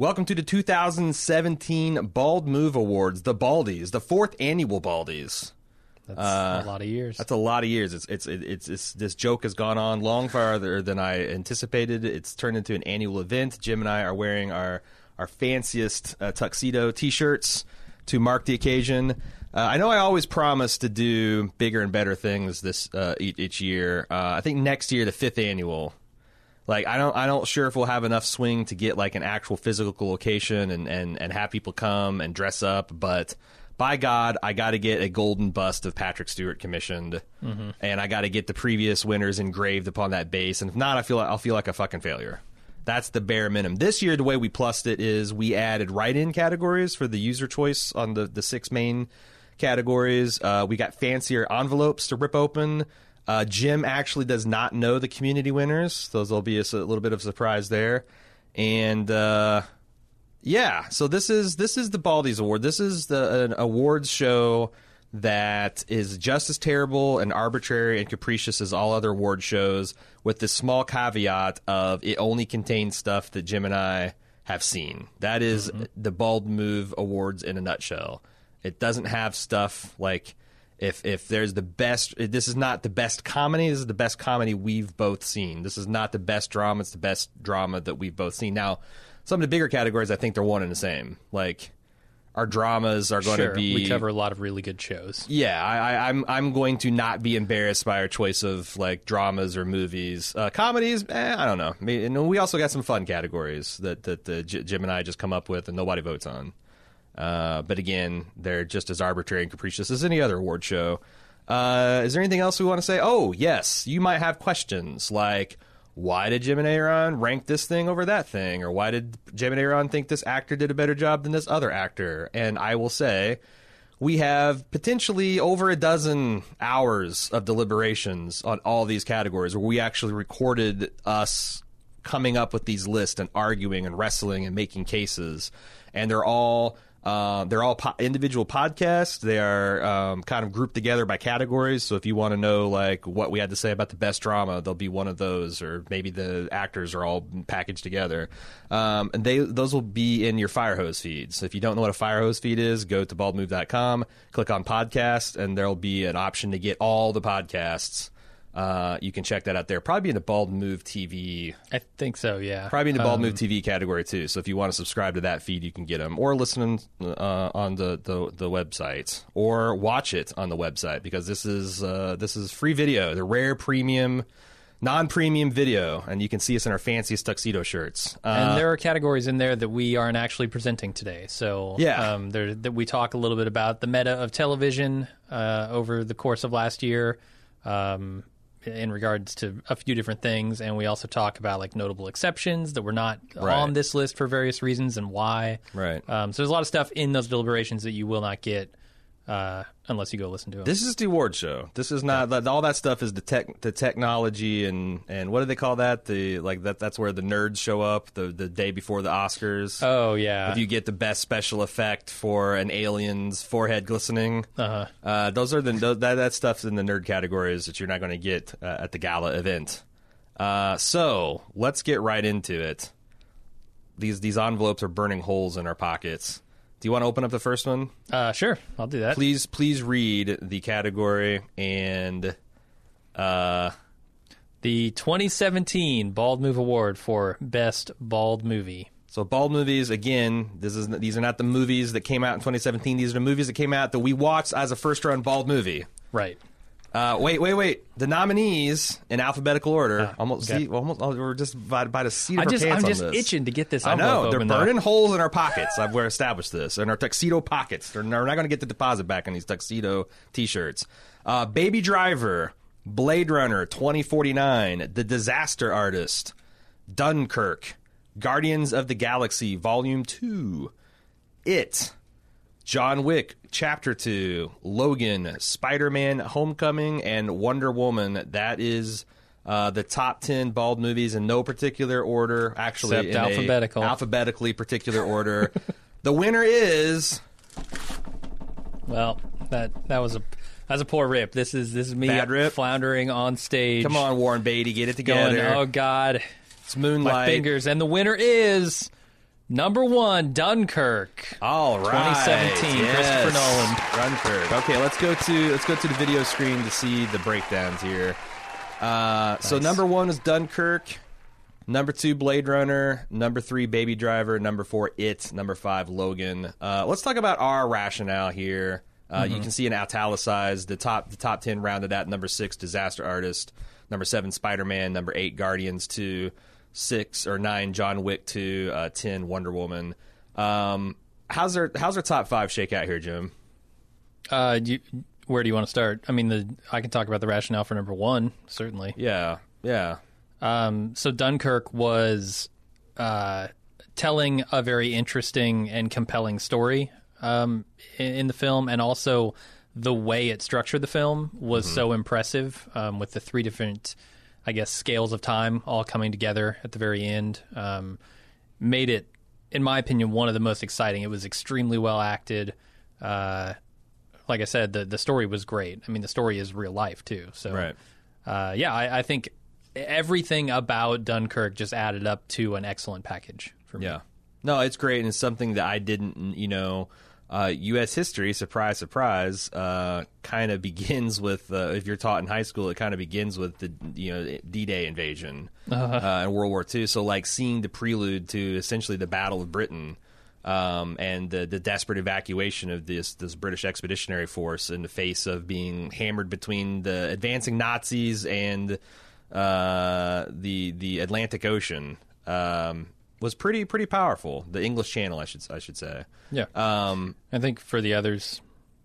Welcome to the 2017 Bald Move Awards, the Baldies, the fourth annual Baldies. That's Uh, a lot of years. That's a lot of years. It's it's it's, it's this joke has gone on long farther than I anticipated. It's turned into an annual event. Jim and I are wearing our our fanciest uh, tuxedo T-shirts to mark the occasion. Uh, I know I always promise to do bigger and better things this uh, each, each year. Uh, I think next year, the fifth annual, like I don't I don't sure if we'll have enough swing to get like an actual physical location and and and have people come and dress up, but by God, I got to get a golden bust of Patrick Stewart commissioned, and I got to get the previous winners engraved upon that base. And if not, I feel like, I'll feel like a fucking failure. That's the bare minimum. This year, the way we plussed it is we added write-in categories for the user choice on the the six main categories. Uh, we got fancier envelopes to rip open. Uh, Jim actually does not know the community winners. Those will be a little bit of a surprise there. And uh, yeah, so this is this is the Baldies Award. This is the an awards show that is just as terrible and arbitrary and capricious as all other award shows, with this small caveat of it only contains stuff that Jim and I have seen. That is the Bald Move Awards in a nutshell. It doesn't have stuff like if if there's the best this is not the best comedy this is the best comedy we've both seen this is not the best drama it's the best drama that we've both seen now some of the bigger categories i think they're one and the same like our dramas are going sure, to be we cover a lot of really good shows. yeah, I, I, I'm I'm going to not be embarrassed by our choice of like dramas or movies, uh, comedies. Eh, I don't know. And we also got some fun categories that that the Jim and I just come up with and nobody votes on. Uh, but again, they're just as arbitrary and capricious as any other award show. Uh, is there anything else we want to say? Oh, yes, you might have questions like. Why did Jim and Aaron rank this thing over that thing? Or why did Jim and Aaron think this actor did a better job than this other actor? And I will say, we have potentially over a dozen hours of deliberations on all these categories where we actually recorded us coming up with these lists and arguing and wrestling and making cases and they're all uh, they're all po- individual podcasts. They are um, kind of grouped together by categories. So if you want to know like what we had to say about the best drama, there'll be one of those, or maybe the actors are all packaged together. Um, and they those will be in your Firehose feeds. So if you don't know what a Firehose feed is, go to baldmove.com, click on podcast, and there'll be an option to get all the podcasts. Uh, you can check that out there. Probably in the Bald Move TV I think so. Yeah, Probably in the Bald Um, Move TV category too. So if you want to subscribe to that feed, you can get them, or listen uh, on the, the the website, or watch it on the website because this is uh, this is free video, the rare premium, non-premium video, and you can see us in our fanciest tuxedo shirts. Uh, And there are categories in there that we aren't actually presenting today. So Yeah. um, there that we talk a little bit about the meta of television uh, over the course of last year. Um, in regards to a few different things, and we also talk about like notable exceptions that were not Right. on this list for various reasons and why. Right. Um, so there's a lot of stuff in those deliberations that you will not get uh, unless you go listen to them. This is the award show. This is not that all that stuff is the tech, the technology, and and what do they call that? The like that. That's where the nerds show up the the day before the Oscars. oh yeah, if you get the best special effect for an alien's forehead glistening. Uh-huh. Uh, those are the those, that that stuff's in the nerd categories that you're not going to get uh, at the gala event. Uh, so let's get right into it. These these envelopes are burning holes in our pockets. Do you want to open up the first one? uh, sure, I'll do that. Please please read the category and uh, The 2017 Bald Move Award for Best Bald Movie. So bald movies again. This is these are not the movies that came out in 2017. These are the movies that came out that we watched as a first run bald movie. Right. Uh, wait, wait, wait. The nominees in alphabetical order. Ah, almost, okay. see, almost. oh, We're just by, by the seat of I our just, pants I'm just this. itching to get this. Out. I know they're though. burning holes in our pockets. I've we're established this in our tuxedo pockets. They're, we're not going to get the deposit back on these tuxedo T-shirts. Uh, Baby Driver, Blade Runner 2049, The Disaster Artist, Dunkirk, Guardians of the Galaxy Volume Two, It, John Wick Chapter 2, Logan, Spider Man Homecoming, and Wonder Woman. That is uh, the top 10 bald movies in no particular order. Actually, Except alphabetical. alphabetically particular order. the winner is. Well, that that was a that's a poor rip. This is this is me Bad rip? floundering on stage. Come on, Warren Beatty, get it going. together. Oh God, it's my Moonlight. fingers, and the winner is Number one, Dunkirk. All right, 2017, yes. Christopher Nolan. Dunkirk. Okay, let's go to let's go to the video screen to see the breakdowns here. Uh, So number one is Dunkirk. Number two, Blade Runner. Number three, Baby Driver. Number four, It. Number five, Logan. Uh, let's talk about our rationale here. Uh, You can see in italicized the top the top ten rounded at number six, Disaster Artist. Number seven, Spider Man. Number eight, Guardians Two. Six or nine, John Wick Two. Uh, ten, Wonder Woman. Um, how's our how's our top five shake out here, Jim? Uh, you, where do you want to start? I mean, the I can talk about the rationale for number one, certainly. Yeah, yeah, Um, so Dunkirk was uh, telling a very interesting and compelling story um, in, in the film, and also the way it structured the film was so impressive um, with the three different, I guess, scales of time all coming together at the very end. Um, made it, in my opinion, one of the most exciting. It was extremely well acted. Uh, like I said, the the story was great. I mean, the story is real life too. So right. uh, yeah, I, I think everything about Dunkirk just added up to an excellent package for me. Yeah. No, it's great, and it's something that I didn't, you know, uh, U.S. history, surprise, surprise, uh, kind of begins with, uh, if you're taught in high school, it kind of begins with the, you know, D-Day invasion uh in World War II. So, like, seeing the prelude to essentially the Battle of Britain um, and the, the desperate evacuation of this, this British expeditionary force in the face of being hammered between the advancing Nazis and uh, the the Atlantic Ocean um, was pretty pretty powerful. The English Channel, I should I should say. Yeah. Um, I think for the others,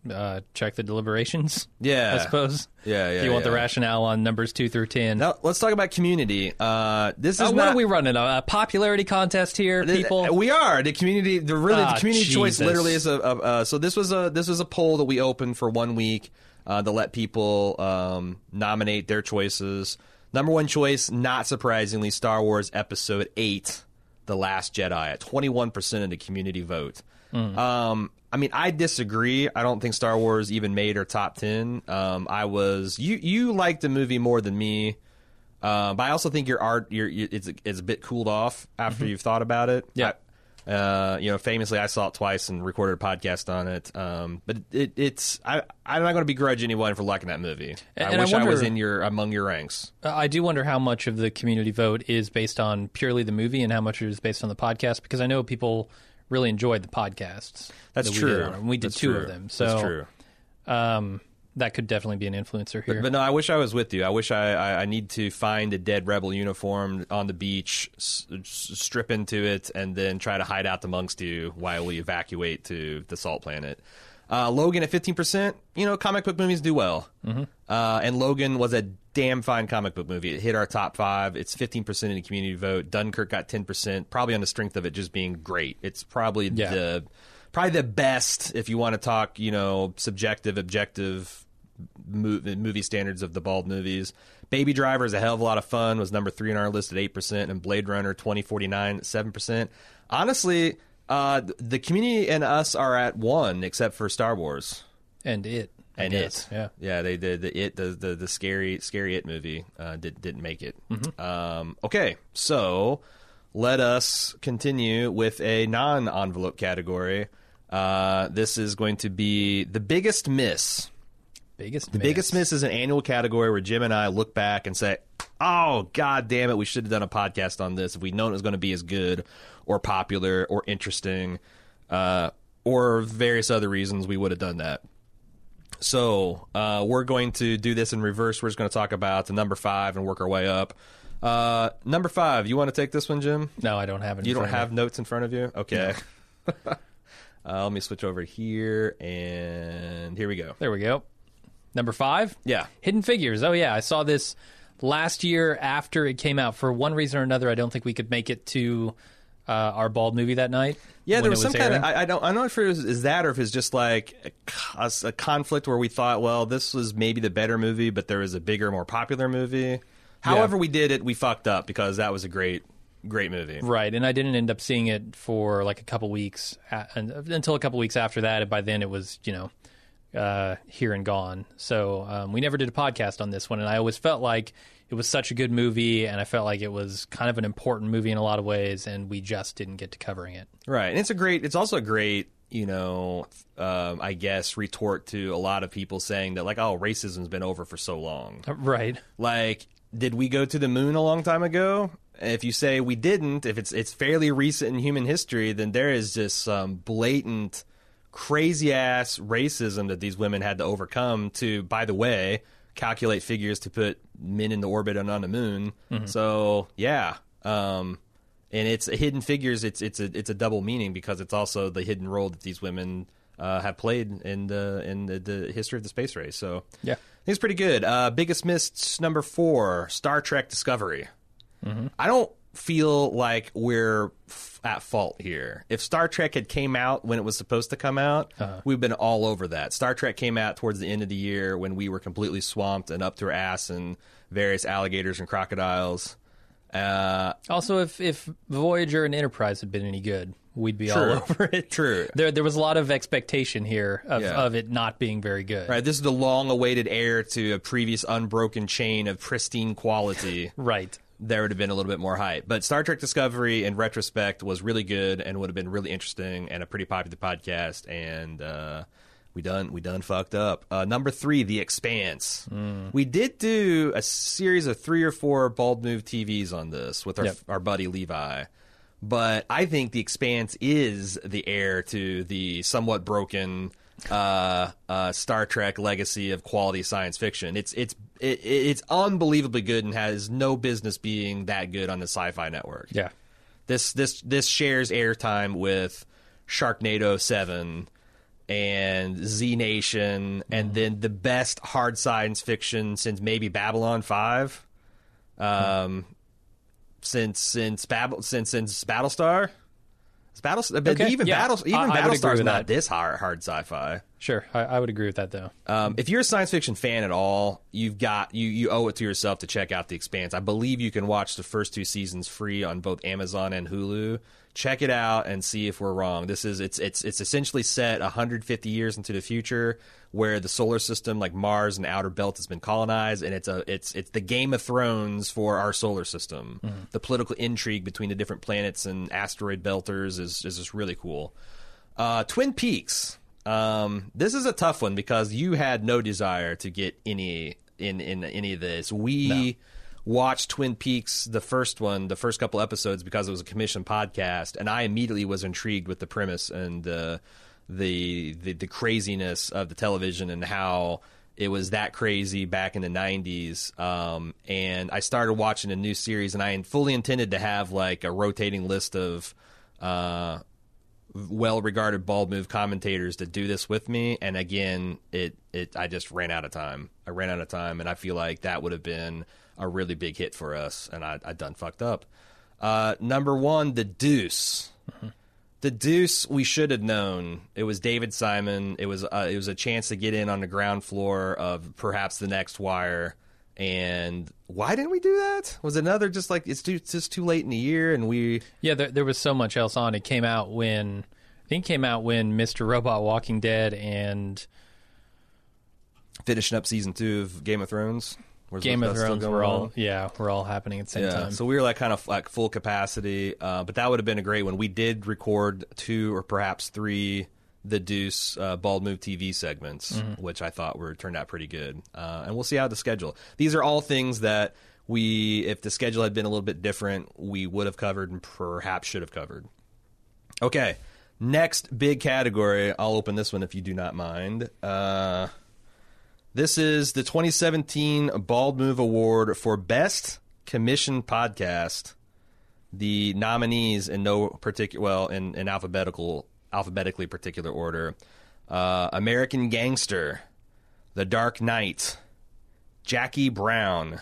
uh, check the deliberations. yeah, I suppose. Yeah, yeah. If you want the rationale on numbers two through ten. Now let's talk about Community. Uh, this is Uh, what not, are we running? A, a popularity contest here, people? We are the community. The really Ah, the community choice literally is a. a uh, so this was a this was a poll that we opened for one week uh, to let people um, nominate their choices. Number one choice, not surprisingly, Star Wars Episode Eight, The Last Jedi, at twenty one percent of the community vote. Hmm. Um, I mean, I disagree. I don't think Star Wars even made our top ten. Um, I was you you liked the movie more than me. Uh, but I also think your art, your, your it's it's a bit cooled off after you've thought about it. Mm-hmm. Yeah. Uh, you know, famously, I saw it twice and recorded a podcast on it. Um, but it, it's I I'm not going to begrudge anyone for liking that movie. And- I and I wish I, was in your among your ranks. Uh, I do wonder how much of the community vote is based on purely the movie and how much is based on the podcast because I know people really enjoyed the podcasts. That's that we true. did and we did two true. of them. So That's true. Um, that could definitely be an influencer here. But no, I wish I was with you. I wish I, I, I need to find a dead rebel uniform on the beach, s- strip into it, and then try to hide out amongst you while we evacuate to the salt planet. Uh, Logan at fifteen percent. You know, comic book movies do well, mm-hmm. uh, and Logan was a damn fine comic book movie. It hit our top five. It's fifteen percent in the community vote. Dunkirk got ten percent, probably on the strength of it just being great. It's probably Yeah. the probably the best if you want to talk, you know, subjective, objective movie standards of the bald movies. Baby Driver is a hell of a lot of fun. Was number three on our list at eight percent, and Blade Runner twenty forty nine seven percent. Honestly, uh, the community and us are at one, except for Star Wars and it. I and guess. it. Yeah. yeah. They did the it the the, the scary scary it movie uh, did didn't make it. Mm-hmm. Um, okay, so let us continue with a non envelope category. Uh, this is going to be the biggest miss. Biggest The biggest miss is an annual category where Jim and I look back and say, "Oh God damn it, we should have done a podcast on this if we'd known it was going to be as good or popular or interesting, uh, or various other reasons we would have done that." So uh, we're going to do this in reverse. We're just going to talk about the number five and work our way up. Uh, number five, you want to take this one, Jim? No, I don't have it. You don't have notes in front of you? Okay. uh, let me switch over here, and here we go. There we go. Number five. Yeah. Hidden Figures. Oh yeah, I saw this last year after it came out. For one reason or another, I don't think we could make it to uh, our bald movie that night. Yeah, there it was some kind of. I, I don't. I'm not sure if it was, is that or if it's just like a, a conflict where we thought, well, this was maybe the better movie, but there was a bigger, more popular movie. However, we did it, we fucked up because that was a great, great movie. Right, and I didn't end up seeing it for like a couple weeks, and, until a couple weeks after that. And by then, it was you know uh, here and gone. So um, we never did a podcast on this one, and I always felt like it was such a good movie, and I felt like it was kind of an important movie in a lot of ways, and we just didn't get to covering it. Right, and it's a great. It's also a great, you know, um, I guess retort to a lot of people saying that like, oh, racism's been over for so long. Right. Like, did we go to the moon a long time ago? If you say we didn't, if it's it's fairly recent in human history, then there is just some blatant, crazy ass racism that these women had to overcome to, by the way, calculate figures to put men into orbit and on the moon. So yeah, um, and it's hidden figures. It's it's a it's a double meaning because it's also the hidden role that these women uh, have played in the in the, the history of the space race. So Yeah. I think it's pretty good. Uh, biggest missed number four: Star Trek Discovery. I don't feel like we're f- at fault here. If Star Trek had came out when it was supposed to come out, we've been all over that. Star Trek came out towards the end of the year when we were completely swamped and up to our ass in various alligators and crocodiles. Uh, Also, if if Voyager and Enterprise had been any good, we'd be True. all over it. True. There there was a lot of expectation here of, Yeah. of it not being very good. right, this is the long-awaited heir to a previous unbroken chain of pristine quality. Right. There would have been a little bit more hype. But Star Trek Discovery, in retrospect, was really good and would have been really interesting and a pretty popular podcast. And uh, we done we done fucked up. Uh, number three, The Expanse. We did do a series of three or four bald move TVs on this with our Yep. our buddy Levi. But I think The Expanse is the heir to the somewhat broken uh, uh, Star Trek legacy of quality science fiction. It's it's it, it's unbelievably good and has no business being that good on the Sci-Fi Network. Yeah. This this this shares airtime with Sharknado Seven and Z Nation, and then the best hard science fiction since maybe Babylon Five. Um, since since Babel since since Battlestar. Battle, Okay, even yeah. Battle, even I- Battlestar's not that. this hard hard sci-fi. Sure. I, I would agree with that though. Um, if you're a science fiction fan at all, you've got you you owe it to yourself to check out The Expanse. I believe you can watch the first two seasons free on both Amazon and Hulu. Check it out and see if we're wrong. This is it's it's it's essentially set 150 years into the future where the solar system like Mars and outer belt has been colonized and it's a it's it's the Game of Thrones for our solar system. The political intrigue between the different planets and asteroid belters is is just really cool. Uh, Twin Peaks. Um, this is a tough one because you had no desire to get any in in any of this. We watched Twin Peaks, the first one, the first couple episodes because it was a commissioned podcast, and I immediately was intrigued with the premise and uh, the, the the craziness of the television and how it was that crazy back in the 90s um, and i started watching a new series and i fully intended to have like a rotating list of uh, well regarded bald move commentators to do this with me and again it it I just ran out of time. I ran out of time and I feel like that would have been a really big hit for us and I I done fucked up. Uh, number 1 The Deuce. The Deuce we should have known. It was David Simon. It was uh, it was a chance to get in on the ground floor of perhaps the next wire. And why didn't we do that? Was another just like it's too it's just too late in the year and we Yeah, there, there was so much else on. It came out when I think it came out when Mr. Robot Walking Dead and finishing up season two of Game of Thrones. Where's Game of Thrones were all on? yeah, were all happening at the same yeah. time. So we were like kind of like full capacity, uh, but that would have been a great one. We did record two or perhaps three the Deuce uh, Bald Move TV segments, Mm-hmm. which I thought were turned out pretty good. Uh, and we'll see how the schedule. These are all things that we, if the schedule had been a little bit different, we would have covered and perhaps should have covered. Okay, next big category. I'll open this one if you do not mind. Uh, this is the 2017 Bald Move Award for Best Commissioned Podcast. The nominees in no particular, well, in, in alphabetical, alphabetically particular order: uh, American Gangster, The Dark Knight, Jackie Brown,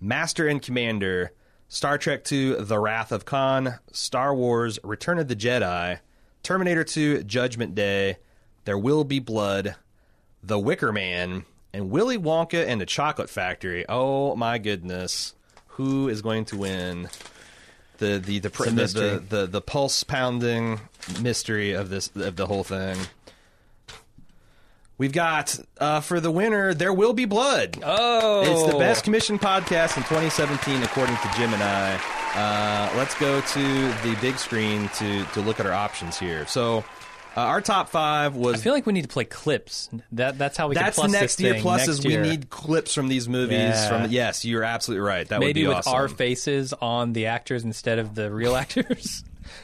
Master and Commander, Star Trek II: The Wrath of Khan, Star Wars: Return of the Jedi, Terminator 2: Judgment Day, There Will Be Blood, The Wicker Man, and Willy Wonka and the Chocolate Factory. Oh my goodness. Who is going to win the the the the, the, the, the pulse pounding mystery of this of the whole thing? We've got uh, for the winner, There Will Be Blood. Oh, It's the best commissioned podcast in 2017, according to Jim and I. Uh, let's go to the big screen to, to look at our options here. So, uh, our top five was. I feel like we need to play clips. That that's how we That's plus next year. Plus, next is we need clips from these movies. Yeah. From yes, you're absolutely right. That would maybe be with awesome. our faces on the actors instead of the real actors.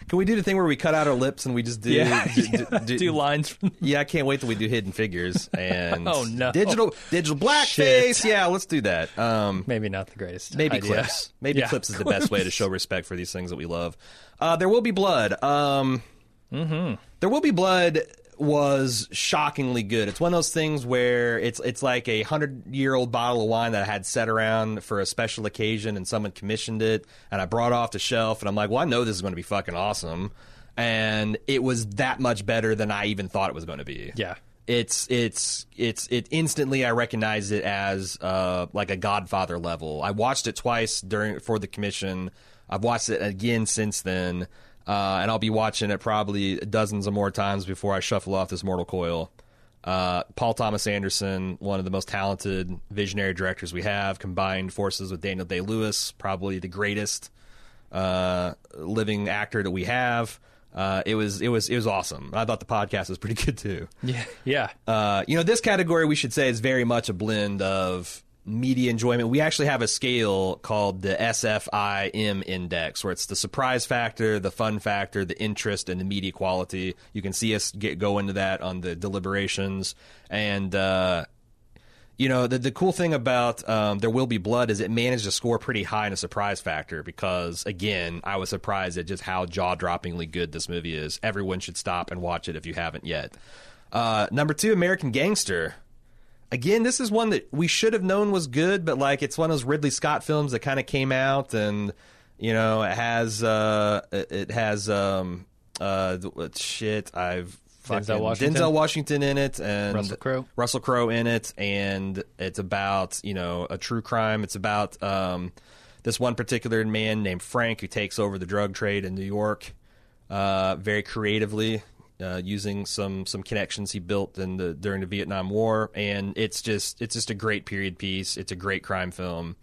Can we do the thing where we cut out our lips and we just do yeah, do, do- do- do lines from. Yeah, I can't wait till we do Hidden Figures and Oh, no. digital digital blackface. Yeah, let's do that. Um, Maybe not the greatest. maybe idea. clips. Maybe Yeah, clips is the best way to show respect for these things that we love. Uh, there will be blood. Um, Mm-hmm. There will be blood was shockingly good. It's one of those things where it's it's like a hundred year old bottle of wine that I had set around for a special occasion, and someone commissioned it, and I brought it off the shelf, and I'm like, well, I know this is going to be fucking awesome, and it was that much better than I even thought it was going to be. Yeah. It's it's it's it instantly I recognize it as uh like a Godfather level. I watched it twice during for the commission. I've watched it again since then, uh, and I'll be watching it probably dozens of more times before I shuffle off this mortal coil. Uh, Paul Thomas Anderson, one of the most talented visionary directors we have, combined forces with Daniel Day Lewis, probably the greatest uh, living actor that we have. Uh, it was it was it was awesome. I thought the podcast was pretty good too. Yeah. Yeah. Uh, you know, this category we should say is very much a blend of media enjoyment. We actually have a scale called the SFIM index, where it's the surprise factor, the fun factor, the interest, and the media quality. You can see us get go into that on the deliberations, and uh, you know the the cool thing about um, there will be blood is it managed to score pretty high in a surprise factor because again I was surprised at just how jaw droppingly good this movie is. Everyone should stop and watch it if you haven't yet. Uh, number two, American Gangster. Again, this is one that we should have known was good, but like it's one of those Ridley Scott films that kind of came out and you know it has uh, it has um, uh, shit I've Denzel Washington? Denzel Washington in it and Russell Crowe. Russell Crowe in it, and it's about you know a true crime. It's about um, this one particular man named Frank who takes over the drug trade in New York, uh, very creatively. Uh, using some some connections he built in the during the Vietnam War, and it's just it's just a great period piece. It's a great crime film,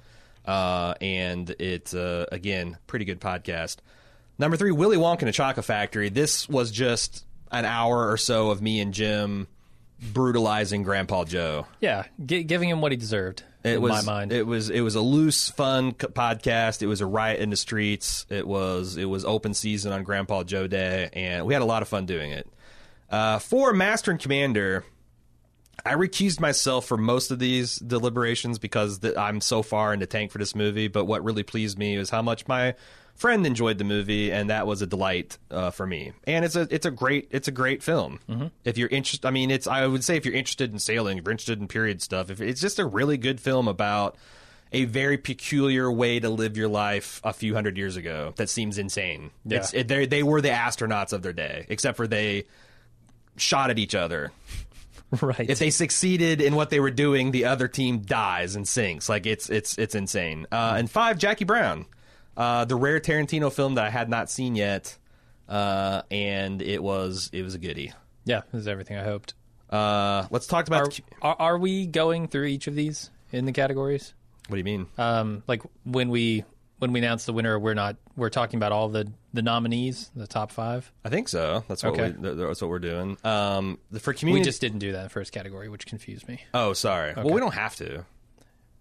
uh, and it's uh, again pretty good podcast. Number three, Willy Wonka and the Chocolate Factory. This was just an hour or so of me and Jim brutalizing Grandpa Joe. Yeah. Gi- giving him what he deserved. It in was my mind. It was it was a loose, fun c- podcast. It was a riot in the streets. It was it was open season on Grandpa Joe Day, and we had a lot of fun doing it. Uh, for Master and Commander, I recused myself for most of these deliberations because th- I'm so far in the tank for this movie. But what really pleased me was how much my friend enjoyed the movie, and that was a delight uh, for me. And it's a it's a great it's a great film. If you're interested, I mean, it's I would say if you're interested in sailing, if you're interested in period stuff, if it's just a really good film about a very peculiar way to live your life a few hundred years ago that seems insane. Yeah. It's, it, they they were the astronauts of their day, except for they shot at each other right. if they succeeded in what they were doing, the other team dies and sinks. Like it's it's it's insane. Uh, and five, Jackie Brown, uh, the rare Tarantino film that I had not seen yet, uh, and it was it was a goodie. yeah. This is everything I hoped. Uh, let's talk about. Are, the, are, are we going through each of these in the categories? what do you mean? Um, like when we when we announce the winner, we're not we're talking about all the the nominees, the top five. I think so. That's what Okay. we, that's what we're doing. Um, the- for community We just didn't do that in the first category, which confused me. oh, sorry. Well, we don't have to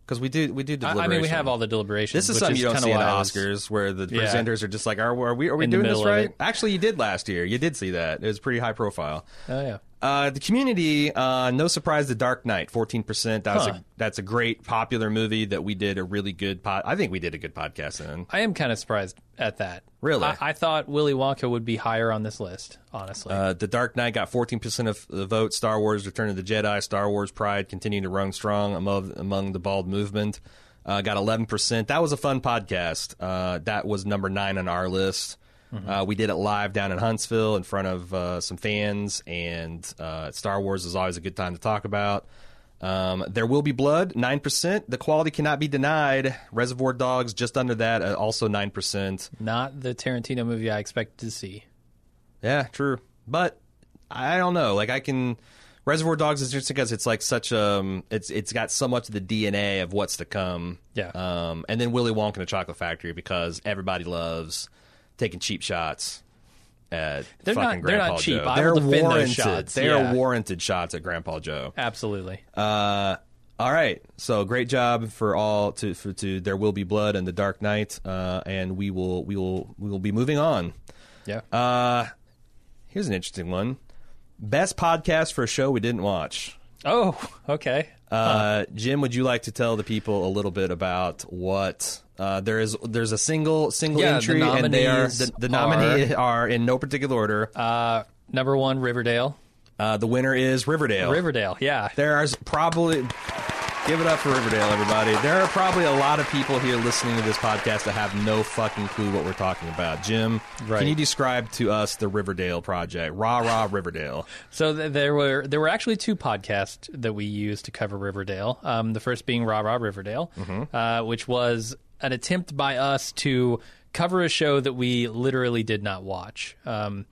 because we do we do. I, I mean, we have all the deliberations. This is something you don't see was- Oscars, where the Yeah. presenters are just like, "Are, are we are we In doing this right?" Actually, you did last year. You did see that. It was pretty high profile. Oh yeah. Uh, the community, uh, no surprise, The Dark Knight, fourteen percent. That was Huh. a, that's a great popular movie that we did a really good pod. I think we did a good podcast in. I am kind of surprised at that. Really? I, I thought Willy Wonka would be higher on this list. Honestly, Uh, the Dark Knight got fourteen percent of the vote. Star Wars: Return of the Jedi, Star Wars Pride continuing to run strong among among the bald movement. Uh, got eleven percent. That was a fun podcast. Uh, that was number nine on our list. Uh, we did it live down in Huntsville in front of uh, some fans, and uh, Star Wars is always a good time to talk about. Um, there will be blood, nine percent. The quality cannot be denied. Reservoir Dogs just under that, uh, also nine percent. not the Tarantino movie I expected to see. Yeah, true. But I don't know. Like I can Reservoir Dogs is interesting because it's like such um it's it's got so much of the DNA of what's to come. Yeah. Um, and then Willy Wonka and the Chocolate Factory because everybody loves taking cheap shots at They're not- fucking they're not cheap. Joe. I they're will defend those warranted. shots. They are Yeah. warranted shots at Grandpa Joe. Absolutely. Uh, all right. So great job for all to for to there will be blood and the Dark Knight. Uh, and we will we will we will be moving on. Yeah. Uh, here's an interesting one. Best podcast for a show we didn't watch. oh, okay. Uh, Jim, would you like to tell the people a little bit about what uh, there is? There's a single single Yeah, the entry, and they are the, the nominee are in no particular order. Uh, number one, Riverdale. Uh, the winner is Riverdale. Riverdale. Yeah. There's probably give it up for Riverdale, everybody. There are probably a lot of people here listening to this podcast that have no fucking clue what we're talking about. Jim, Right. can you describe to us the Riverdale project? Rah rah Riverdale. So th- there were there were actually two podcasts that we used to cover Riverdale. Um, the first being Rah Rah Riverdale, uh, which was an attempt by us to cover a show that we literally did not watch. Um,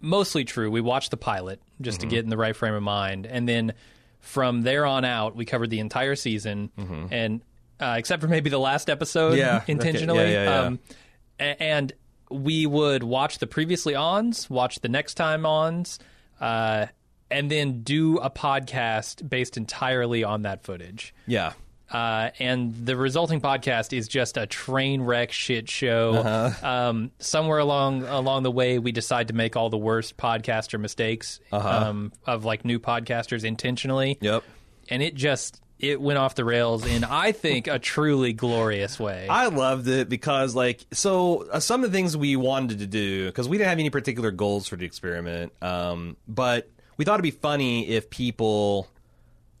mostly true. We watched the pilot just to get in the right frame of mind, and then from there on out, we covered the entire season, and uh, except for maybe the last episode, Yeah, okay. intentionally. Yeah, yeah, yeah. Um, and we would watch the previously ons, watch the next time ons, uh, and then do a podcast based entirely on that footage. Yeah. Uh, and the resulting podcast is just a train wreck shit show. Uh-huh. Um, somewhere along along the way, we decide to make all the worst podcaster mistakes um, of like new podcasters intentionally. Uh-huh. Yep. And it just it went off the rails in I think a truly glorious way. I loved it because, like, so uh, some of the things we wanted to do because we didn't have any particular goals for the experiment, um, but we thought it'd be funny if people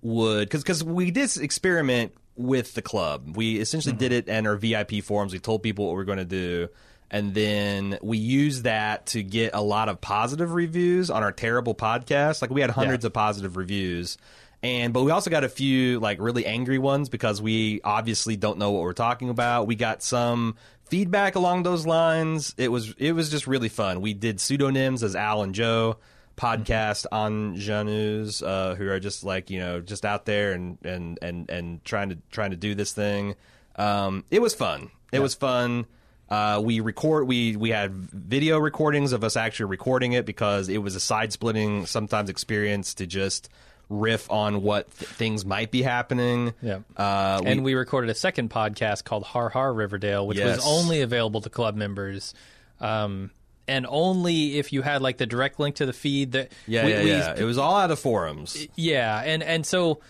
would because because we did experiment with the club. We essentially did mm-hmm. it in our VIP forums. We told people what we are going to do. And then we used that to get a lot of positive reviews on our terrible podcast. Like we had hundreds Yeah. of positive reviews. And but we also got a few like really angry ones because we obviously don't know what we're talking about. We got some feedback along those lines. It was it was just really fun. We did pseudonyms as Al and Joe podcast on Janus, uh, who are just like you know just out there and and and and trying to trying to do this thing. Um, it was fun. It was fun. Uh, we record. We we had video recordings of us actually recording it because it was a side splitting sometimes experience to just riff on what th- things might be happening. Yeah. Uh, we- and we recorded a second podcast called Har Har Riverdale, which Yes. was only available to club members. Um, and only if you had like the direct link to the feed that yeah, we, yeah, we- yeah. It was all out of forums. yeah, and and so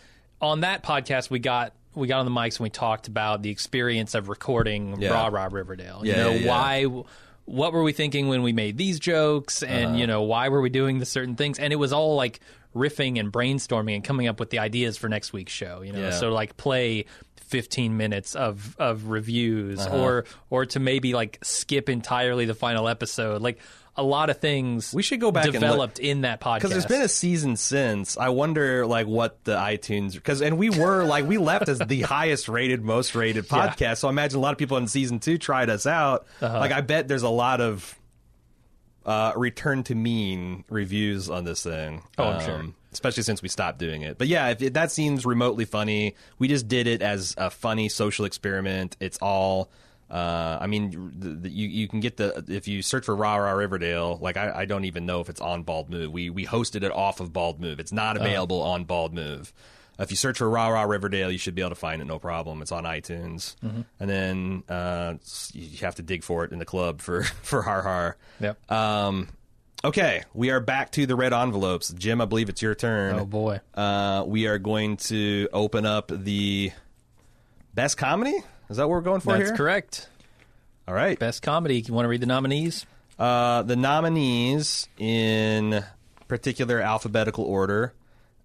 on that podcast we got we got on the mics and we talked about the experience of recording Yeah. Rah Rah Riverdale. Yeah, you know yeah, why what were we thinking when we made these jokes and Uh-huh. you know why were we doing the certain things and it was all like riffing and brainstorming and coming up with the ideas for next week's show you know so like play 15 minutes of of reviews Uh-huh. or or to maybe like skip entirely the final episode like a lot of things We should go back developed in that podcast Because there's been a season since. I wonder, like, what the iTunes because, and we were like, we left as the highest rated, most rated podcast. So I imagine a lot of people in season two tried us out. Uh-huh. Like, I bet there's a lot of uh, return to mean reviews on this thing. Oh, I'm sure. Especially since we stopped doing it. But yeah, if it, that seems remotely funny, we just did it as a funny social experiment. It's all. Uh, I mean, the, the, you you can get the if you search for Rah Rah Riverdale. Like I, I don't even know if it's on Bald Move. We we hosted it off of Bald Move. It's not available on Bald Move. If you search for Rah Rah Riverdale, you should be able to find it no problem. It's on iTunes, and then uh, you have to dig for it in the club for for Har Har. Yep. Um, okay, we are back to the red envelopes. Jim, I believe it's your turn. oh boy Uh, we are going to open up the best comedy. Is that what we're going for That's here? correct. All right. Best comedy. You want to read the nominees? Uh, the nominees in particular alphabetical order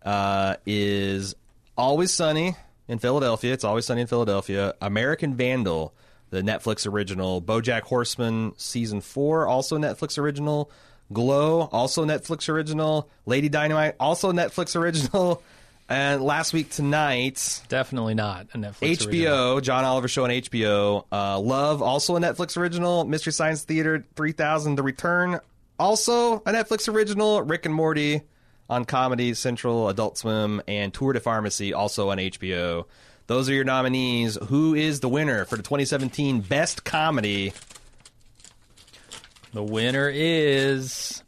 uh, is Always Sunny in Philadelphia. It's Always Sunny in Philadelphia. American Vandal, the Netflix original. BoJack Horseman season four, also Netflix original. Glow, also Netflix original. Lady Dynamite, also Netflix original. And last week tonight, Definitely not a Netflix HBO, original. John Oliver show on HBO. Uh, Love, also a Netflix original. Mystery Science Theater 3000, The Return, also a Netflix original. Rick and Morty, on Comedy Central, Adult Swim, and Tour de Pharmacy also on HBO. Those are your nominees. Who is the winner for the 2017 Best Comedy? The winner is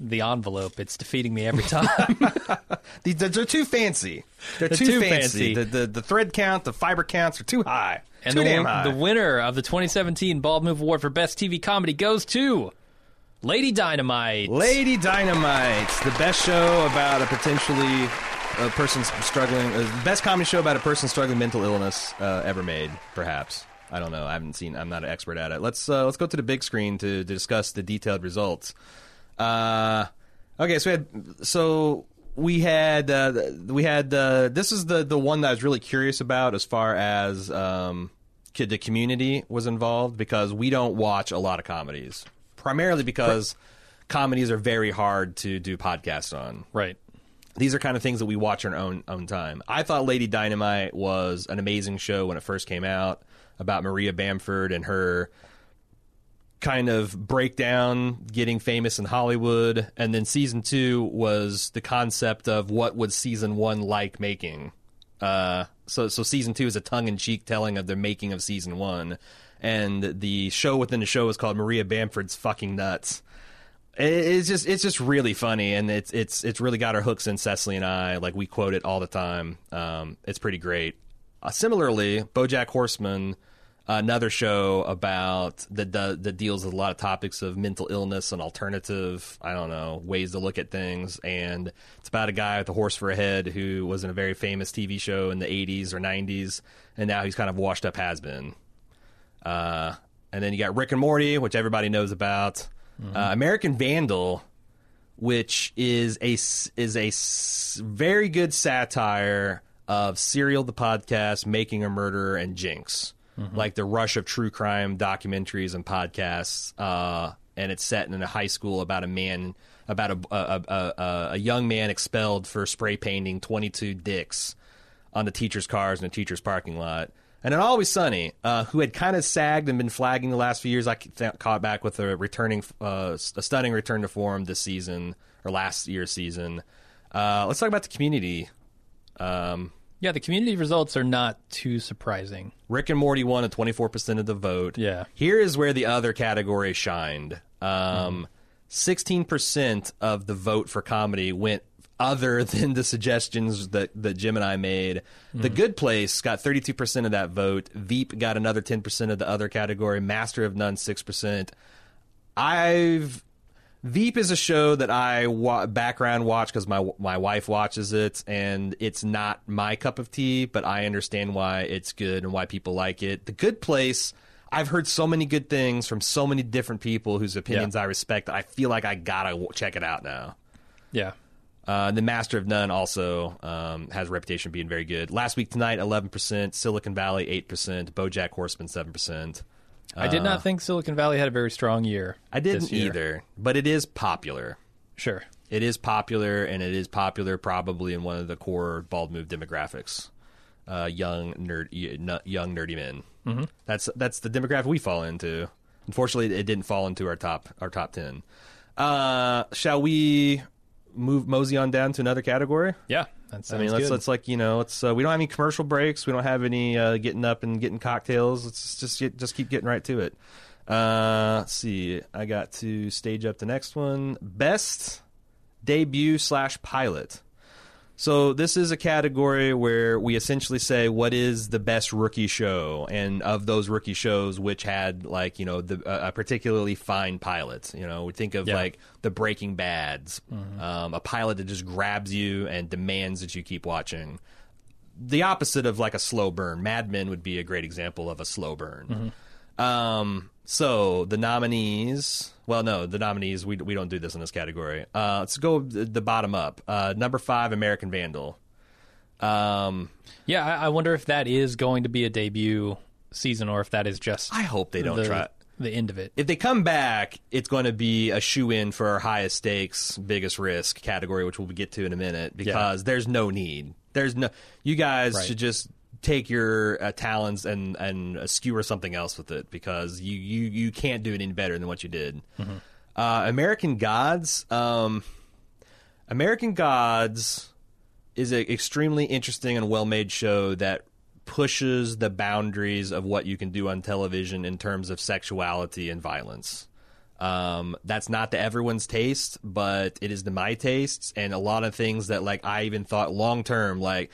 the envelope. It's defeating me every time. These they're too fancy. They're, They're too, too fancy. fancy. The, the the thread count, the fiber counts are too high. and too the, damn high. the winner of the 2017 Bald Move Award for Best TV Comedy goes to Lady Dynamite. Lady Dynamite, the best show about a potentially a person struggling, uh, the best comedy show about a person struggling with mental illness uh, ever made, perhaps. I don't know. I haven't seen. I'm not an expert at it. Let's uh, let's go to the big screen to, to discuss the detailed results. Uh, okay, so we had so we had uh, we had uh, this is the the one that I was really curious about as far as um, the community was involved because we don't watch a lot of comedies primarily because comedies are very hard to do podcasts on Right. these are kind of things that we watch on our own own time. I thought Lady Dynamite was an amazing show when it first came out about Maria Bamford and her kind of breakdown getting famous in Hollywood. And then season 2 was the concept of what would season 1 like making. Uh so so season 2 is a tongue-in-cheek telling of the making of season 1 and the show within the show is called Maria Bamford's fucking nuts. It- it's just it's just really funny. And it's it's it's really got our hooks in Cecily and I. Like we quote it all the time. Um, it's pretty great. Uh, similarly BoJack Horseman another show about that deals with a lot of topics of mental illness and alternative I don't know ways to look at things. And it's about a guy with a horse for a head who was in a very famous TV show in the 80s or 90s and now he's kind of washed up has been. Uh, and then you got Rick and Morty, which everybody knows about. Uh, American Vandal, which is a is a s- very good satire of Serial the podcast, Making a Murderer, and Jinx, like the rush of true crime documentaries and podcasts. Uh, and it's set in a high school about a man about a a, a, a, young man expelled for spray painting twenty two dicks on the teachers' cars in a teacher's parking lot. And then Always Sunny, uh, who had kind of sagged and been flagging the last few years, I th- caught back with a returning, uh, a stunning return to form this season or last year's season. Uh, let's talk about the community. Um, Yeah, the community results are not too surprising. Rick and Morty won at 24% of the vote. Yeah. Here is where the other category shined. Um, 16% of the vote for comedy went other than the suggestions that, that Jim and I made. The Good Place got 32% of that vote. Veep got another 10% of the other category. Master of None, 6%. I've Veep is a show that I wa- background watch because my my wife watches it, and it's not my cup of tea, but I understand why it's good and why people like it. The Good Place, I've heard so many good things from so many different people whose opinions I respect. That I feel like I gotta w- check it out now. Yeah. Uh, the Master of None also um, has a reputation of being very good. Last week tonight, eleven percent. Silicon Valley, eight percent. BoJack Horseman, seven percent. I did not think Silicon Valley had a very strong year. I didn't this year. either, but it is popular. Sure. It is popular, and it is popular probably in one of the core bald move demographics. Uh, young nerd, young nerdy men. Mm-hmm. That's that's the demographic we fall into. Unfortunately, it didn't fall into our top our top ten. Uh, shall we move mosey on down to another category? Yeah. That I mean, let's good. let's like you know, let's uh, we don't have any commercial breaks. We don't have any uh, getting up and getting cocktails. Let's just get, just keep getting right to it. Uh, let's see, I got to stage up the next one. Best debut slash pilot. So this is a category where we essentially say what is the best rookie show, and of those rookie shows, which had like you know the, uh, a particularly fine pilot. You know, we think of Yeah. like the Breaking Bad's, um, a pilot that just grabs you and demands that you keep watching. The opposite of like a slow burn. Mad Men would be a great example of a slow burn. Um, so the nominees. Well, no, the nominees. We we don't do this in this category. Uh, let's go the, the bottom up. Uh, number five, American Vandal. Um, yeah, I, I wonder if that is going to be a debut season or if that is just I hope they don't the, try. the end of it. If they come back, it's going to be a shoe in for our highest stakes, biggest risk category, which we'll get to in a minute. Because there's no need. There's no. You guys Right. should just take your uh, talents and and uh, skewer something else with it because you you you can't do it any better than what you did. Uh, American Gods. Um, American Gods is an extremely interesting and well made show that pushes the boundaries of what you can do on television in terms of sexuality and violence. Um, that's not to everyone's taste, but it is to my tastes, and a lot of things that like I even thought long term, like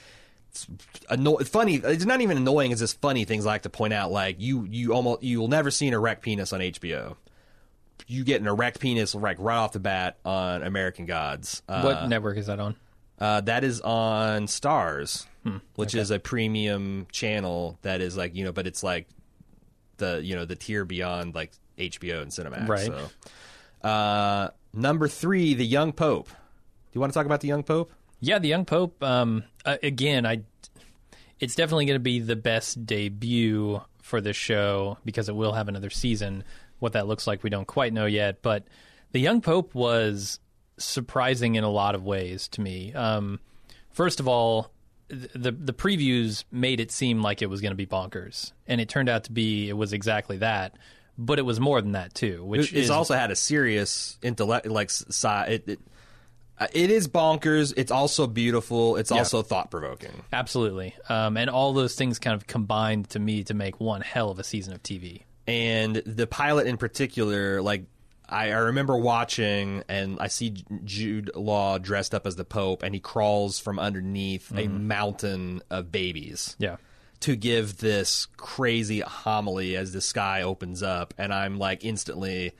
anno- funny. It's not even annoying. It's just funny things I like to point out. Like you, you almost you will never see an erect penis on HBO. You get an erect penis like right off the bat on American Gods. Uh, what network is that on? uh, that is on Starz, which is a premium channel that is like you know, but it's like the you know the tier beyond like HBO and Cinemax. Right. So, uh, number three, the Young Pope. Do you want to talk about the Young Pope? Yeah, the Young Pope. Um, uh, again, I. It's definitely going to be the best debut for this show because it will have another season. What that looks like, we don't quite know yet. But the Young Pope was surprising in a lot of ways to me. Um, first of all, the the previews made it seem like it was going to be bonkers, and it turned out to be it was exactly that. But it was more than that too, which It's is also had a serious intellect like side. It, it, it is bonkers. It's also beautiful. It's also thought provoking. absolutely, um, and all those things kind of combined to me to make one hell of a season of TV. and the pilot in particular like I, I remember watching and i see jude law dressed up as the pope and he crawls from underneath a mountain of babies Yeah. to give this crazy homily as the sky opens up and i'm like instantly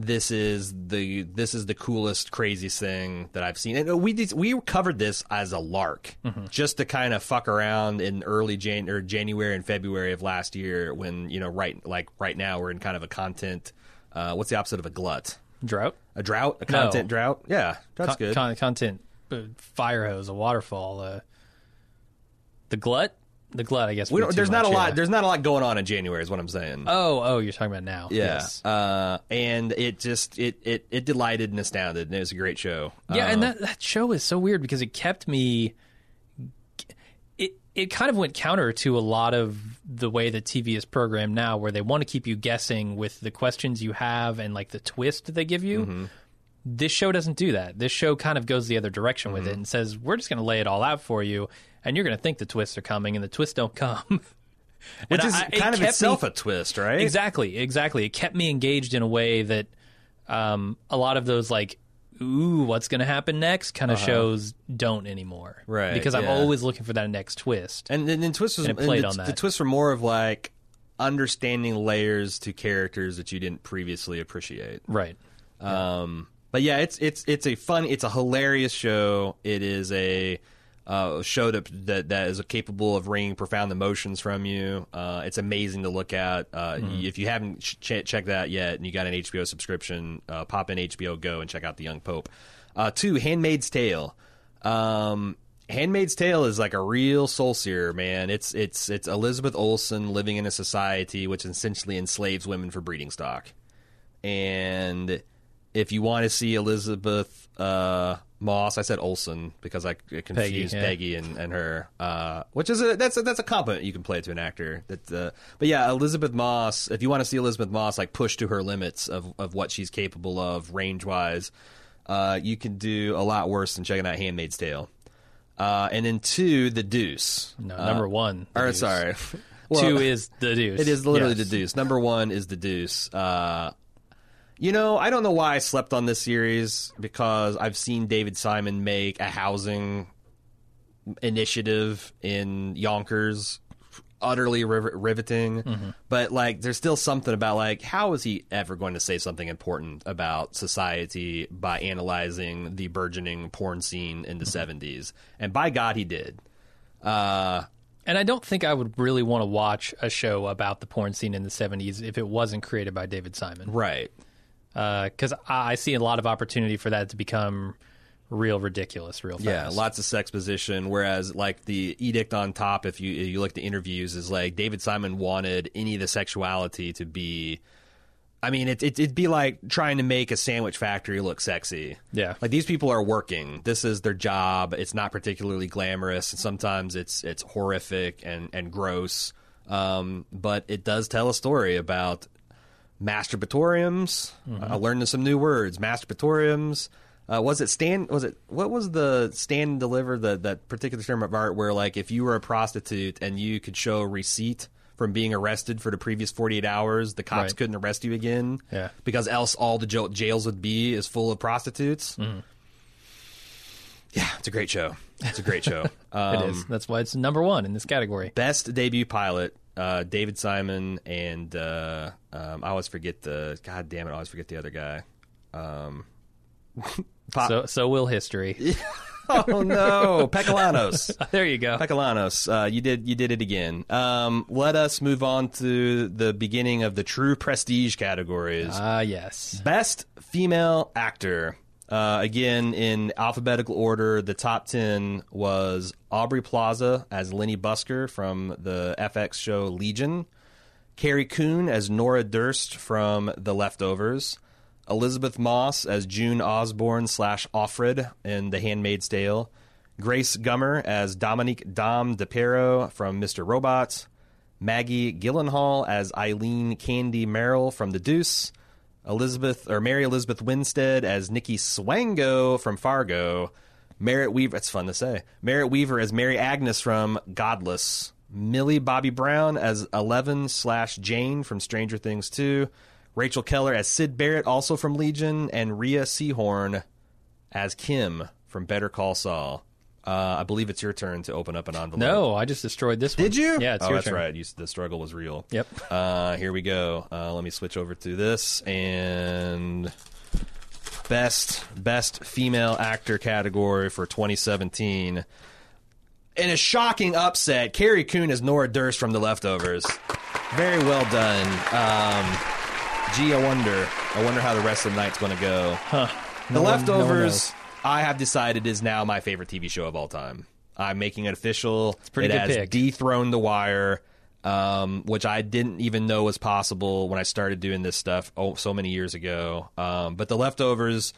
this is the this is the coolest craziest thing that I've seen. And uh, we did, we covered this as a lark, just to kind of fuck around in early Jan or January and February of last year when you know right like right now we're in kind of a content. Uh, what's the opposite of a glut? Drought. A drought? A No. content drought? Yeah, that's Con- good. con- content. Uh, fire hose. A waterfall. Uh, the glut. The glut. I guess. we don't, there's not a much, lot. There's not a lot going on in January, is what I'm saying. Oh, oh, you're talking about now. yeah, Yes. uh, and it just it, it it delighted and astounded, and it was a great show. Yeah, Uh, and that, that show is so weird because it kept me. It it kind of went counter to a lot of the way that TV is programmed now, where they want to keep you guessing with the questions you have and like the twist they give you. Mm-hmm. This show doesn't do that. This show kind of goes the other direction with it Mm-hmm. and says, "We're just going to lay it all out for you, and you're going to think the twists are coming, and the twists don't come." which is I- it kind of kept itself me- a twist, right? Exactly, exactly. It kept me engaged in a way that um, a lot of those like, ooh, what's going to happen next kind of shows don't anymore. Uh-huh. Right, Because I'm always looking for that next twist. And then, twists was And it played the, on that. the twists were more of like understanding layers to characters that you didn't previously appreciate. Right. Um, but yeah, it's it's it's a fun, it's a hilarious show. It is a uh, show that, that that is capable of wringing profound emotions from you. Uh, it's amazing to look at. Uh, Mm-hmm. If you haven't ch- ch- checked that yet, and you got an HBO subscription, uh, pop in HBO Go and check out The Young Pope. Uh, two, Handmaid's Tale. Um, Handmaid's Tale is like a real soul searer, man. It's it's it's Elizabeth Olsen living in a society which essentially enslaves women for breeding stock and if you want to see Elisabeth uh, Moss, I said Olsen because I confused yeah. Peggy, and, and her, uh, which is a that's a, that's a compliment you can play to an actor. That, uh, but yeah, Elisabeth Moss. If you want to see Elisabeth Moss like push to her limits of of what she's capable of range wise, uh, you can do a lot worse than checking out *Handmaid's Tale*. Uh, and then two, The Deuce. No, Uh, number one. Or Deuce. sorry, Two is the deuce. it is literally Yes. the deuce. Number one is the deuce. You know, I don't know why I slept on this series because I've seen David Simon make a housing initiative in Yonkers utterly riv- riveting. Mm-hmm. But like, there's still something about like, how is he ever going to say something important about society by analyzing the burgeoning porn scene in the Mm-hmm. 70s? And by God, he did. Uh, And I don't think I would really want to watch a show about the porn scene in the 70s if it wasn't created by David Simon. right. Because I I see a lot of opportunity for that to become real ridiculous real fast. Yeah, lots of sex position. Whereas, like the edict on top, if you if you look at the interviews, is like David Simon wanted any of the sexuality to be. I mean, it, it, it'd be like trying to make a sandwich factory look sexy. Yeah. like these people are working. This is their job. It's not particularly glamorous, and sometimes it's it's horrific and and gross. Um, but it does tell a story about masturbatoriums. I learned some new words: masturbatoriums, Uh, was it stand? Was it what was the stand and deliver the that particular term of art where like if you were a prostitute and you could show a receipt from being arrested for the previous 48 hours, the cops Right. couldn't arrest you again. Yeah. Because else all the jails would be is full of prostitutes. Mm-hmm. Yeah, it's a great show. It's a great show. Um, it is. That's why it's number one in this category. Best debut pilot, uh, David Simon and uh, um, I always forget the God damn it, I always forget the other guy. Um, Pop- So so will history. oh no, Pekalanos. there you go. Pekalanos, uh, you did you did it again. Um, let us move on to the beginning of the true prestige categories. Ah, yes. Best female actor. Uh, again, in alphabetical order, the top 10 was Aubrey Plaza as Lenny Busker from the FX show Legion, Carrie Coon as Nora Durst from The Leftovers, Elisabeth Moss as June Osborne slash Offred in The Handmaid's Tale, Grace Gummer as Dominique Dom DiPierro from Mr. Robot, Maggie Gyllenhaal as Eileen Candy Merrell from The Deuce, Elizabeth or Mary Elizabeth Winstead as Nikki Swango from Fargo, Merritt Wever. It's fun to say. Merritt Wever as Mary Agnes from Godless, Millie Bobby Brown as Eleven slash Jane from Stranger Things 2, Rachel Keller as Syd Barrett, also from Legion, and Rhea Seehorn as Kim from Better Call Saul. Uh, I believe it's your turn to open up an envelope. No, I just destroyed this one. Did you? Yeah, it's oh, your that's turn. right. You, the struggle was real. Yep. Uh, here we go. Uh, let me switch over to this and best best female actor category for 2017. In a shocking upset, Carrie Coon is Nora Durst from The Leftovers. Very well done. Um, gee, I wonder. I wonder how the rest of the night's going to go. No the no Leftovers. I have decided is now my favorite TV show of all time. I'm making it official. It's pretty it good has pick. dethroned The Wire, um, which I didn't even know was possible when I started doing this stuff oh, so many years ago. Um, but The Leftovers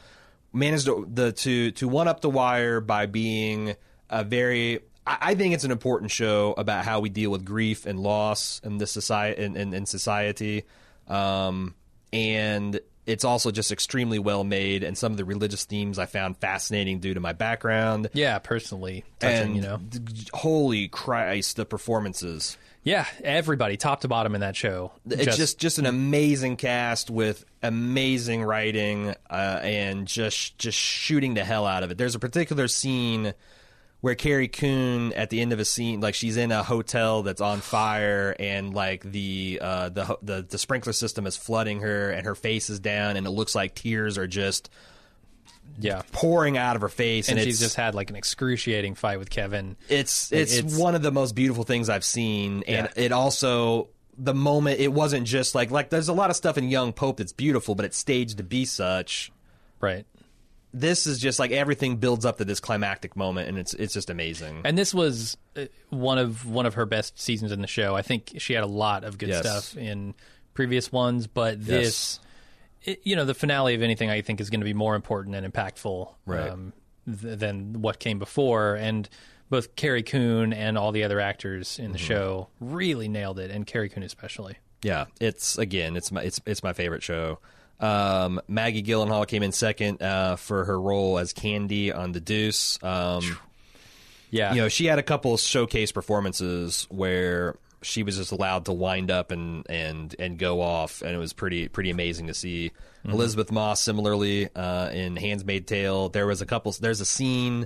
managed to, the to to one up The Wire by being a very. I I think it's an important show about how we deal with grief and loss in this society in, in, in society. Um, and it's also just extremely well made and some of the religious themes I found fascinating due to my background. Yeah, personally touching, and you know. d- holy Christ, the performances. Yeah, everybody, top to bottom in that show. It's just just an amazing cast with amazing writing uh, and just just shooting the hell out of it. There's a particular scene where Carrie Coon at the end of a scene, like she's in a hotel that's on fire, and like the uh, the the the sprinkler system is flooding her, and her face is down, and it looks like tears are just yeah. pouring out of her face, And and, she's just had like an excruciating fight with Kevin. it's it's, it's- one of the most beautiful things I've seen, and Yeah. it also the moment it wasn't just like like there's a lot of stuff in Young Pope that's beautiful, but it's staged to be such. Right. This is just like everything builds up to this climactic moment, and it's it's just amazing. And this was uh, one of one of her best seasons in the show. I think she had a lot of good Yes. stuff in previous ones, but this, it, you know, the finale of anything I think is going to be more important and impactful Right. um, th- than what came before. And both Carrie Coon and all the other actors in the Mm-hmm. show really nailed it, and Carrie Coon especially. Yeah, it's again, it's my it's it's my favorite show. Um, Maggie Gyllenhaal came in second uh, for her role as Candy on The Deuce. Um, Yeah, you know, she had a couple showcase performances where she was just allowed to wind up and and and go off, and it was pretty pretty amazing to see. Elisabeth Moss, similarly uh, in *Handmaid's Tale*, there was a couple. There's a scene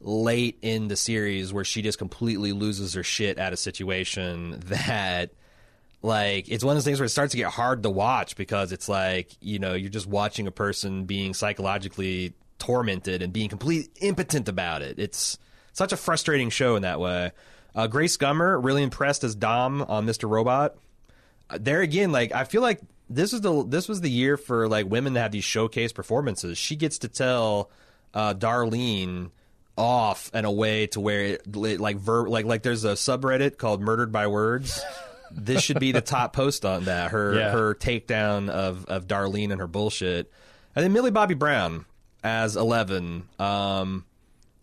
late in the series where she just completely loses her shit at a situation that like it's one of those things where it starts to get hard to watch because it's like you know you're just watching a person being psychologically tormented and being completely impotent about it. It's such a frustrating show in that way. Uh, grace gummer really impressed as dom on mr robot. Uh, there again like i feel like this is the this was the year for like women to have these showcase performances. She gets to tell uh, darlene off in a way to where it, like ver- like like there's a subreddit called murdered by words this should be the top post on that her Yeah. her takedown of of Darlene and her bullshit and then Millie Bobby Brown as 11 um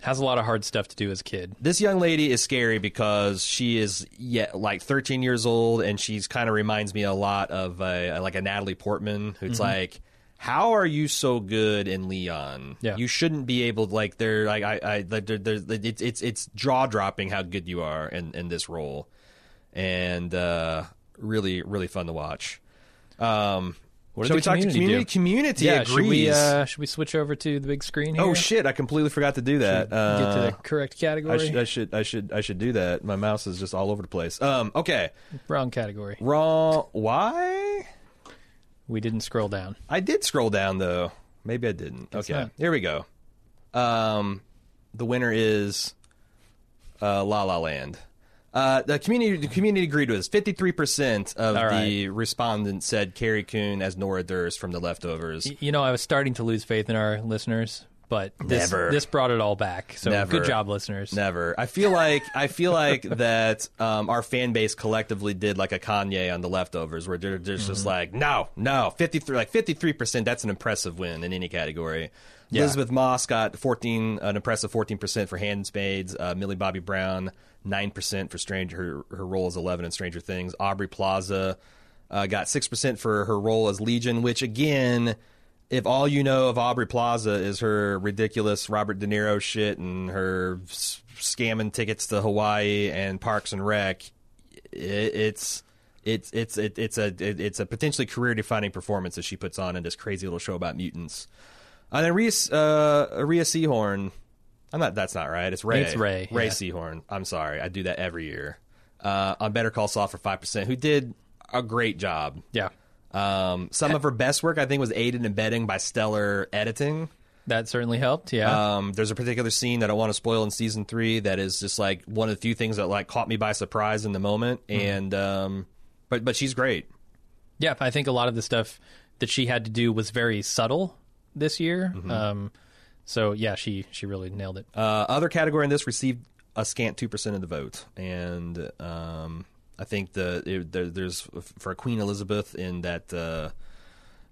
has a lot of hard stuff to do as a kid. this young lady is scary because she is yet like 13 years old and she's kind of reminds me a lot of a, like a Natalie Portman who's like how are you so good in Leon? Yeah. You shouldn't be able to, like they're like I I like they're, they're, it's it's it's jaw dropping how good you are in in this role, and uh, really really fun to watch. Um, What the we talk to community community? do? Community yeah, agrees. should we uh, should we switch over to the big screen here? oh shit! I completely forgot to do that. Get to the Uh, correct I category. should, I should I should I should do that. My mouse is just all over the place. Um. Okay. Wrong category. Raw. Why? We didn't scroll down. I did scroll down though. Maybe I didn't. okay, not. here we go. Um, the winner is uh, La La Land. Uh, the community the community agreed with us. Fifty three percent of All the respondents said Carrie Coon as Nora Durst from The Leftovers. Y- You know, I was starting to lose faith in our listeners, but this, Never. this brought it all back. So Never. good job, listeners. Never. I feel like I feel like that um, our fan base collectively did like a Kanye on the leftovers, where they're, they're just like, no, no, fifty three, like fifty three percent. That's an impressive win in any category. Yeah. Elisabeth Moss got fourteen, an impressive fourteen percent for Handmaids. Uh, Millie Bobby Brown nine percent for Stranger. Her, her role as Eleven in Stranger Things. Aubrey Plaza uh, got six percent for her role as Legion, which again if all you know of Aubrey Plaza is her ridiculous Robert De Niro shit and her s- scamming tickets to Hawaii and Parks and Rec, it, it's it's it's it, it's a it, it's a potentially career defining performance that she puts on in this crazy little show about mutants. And then Rhea, uh, Rhea Seehorn, I'm not. That's not right. It's Ray. It's Ray, Ray yeah. Seehorn. I'm sorry. I do that every year. Uh, on Better Call Saul for five percent, who did a great job. Yeah, Um, some of her best work, I think, was aided and abetting by stellar editing. that certainly helped. Yeah. Um, there's a particular scene that I want to spoil in season three that is just like one of the few things that like caught me by surprise in the moment. And um, but but she's great. Yeah, I think a lot of the stuff that she had to do was very subtle this year. Mm-hmm. Um, so yeah, she she really nailed it. Uh, other category in this received a scant two percent of the vote, and um, I think the it, there, there's for Queen Elizabeth in that uh,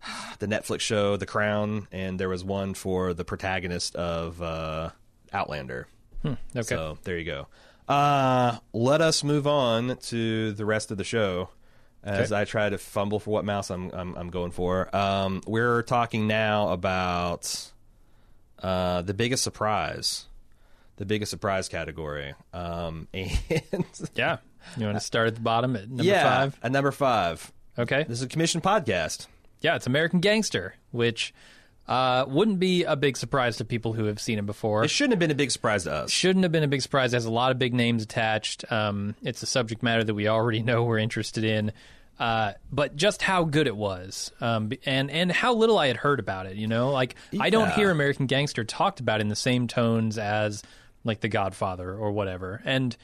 the Netflix show The Crown, and there was one for the protagonist of uh, Outlander. Okay. So there you go. Uh, let us move on to the rest of the show as Okay. I try to fumble for what mouse I'm I'm, I'm going for. Um, we're talking now about uh, the biggest surprise, the biggest surprise category. Um, and yeah. You want to start at the bottom at number yeah, five? at number five. Okay. This is a commissioned podcast. Yeah, it's American Gangster, which uh, wouldn't be a big surprise to people who have seen it before. It shouldn't have been a big surprise to us. Shouldn't have been a big surprise. It has a lot of big names attached. Um, it's a subject matter that we already know we're interested in. Uh, but just how good it was, um, and and how little I had heard about it. You know, like I don't hear American Gangster talked about in the same tones as like The Godfather or whatever. And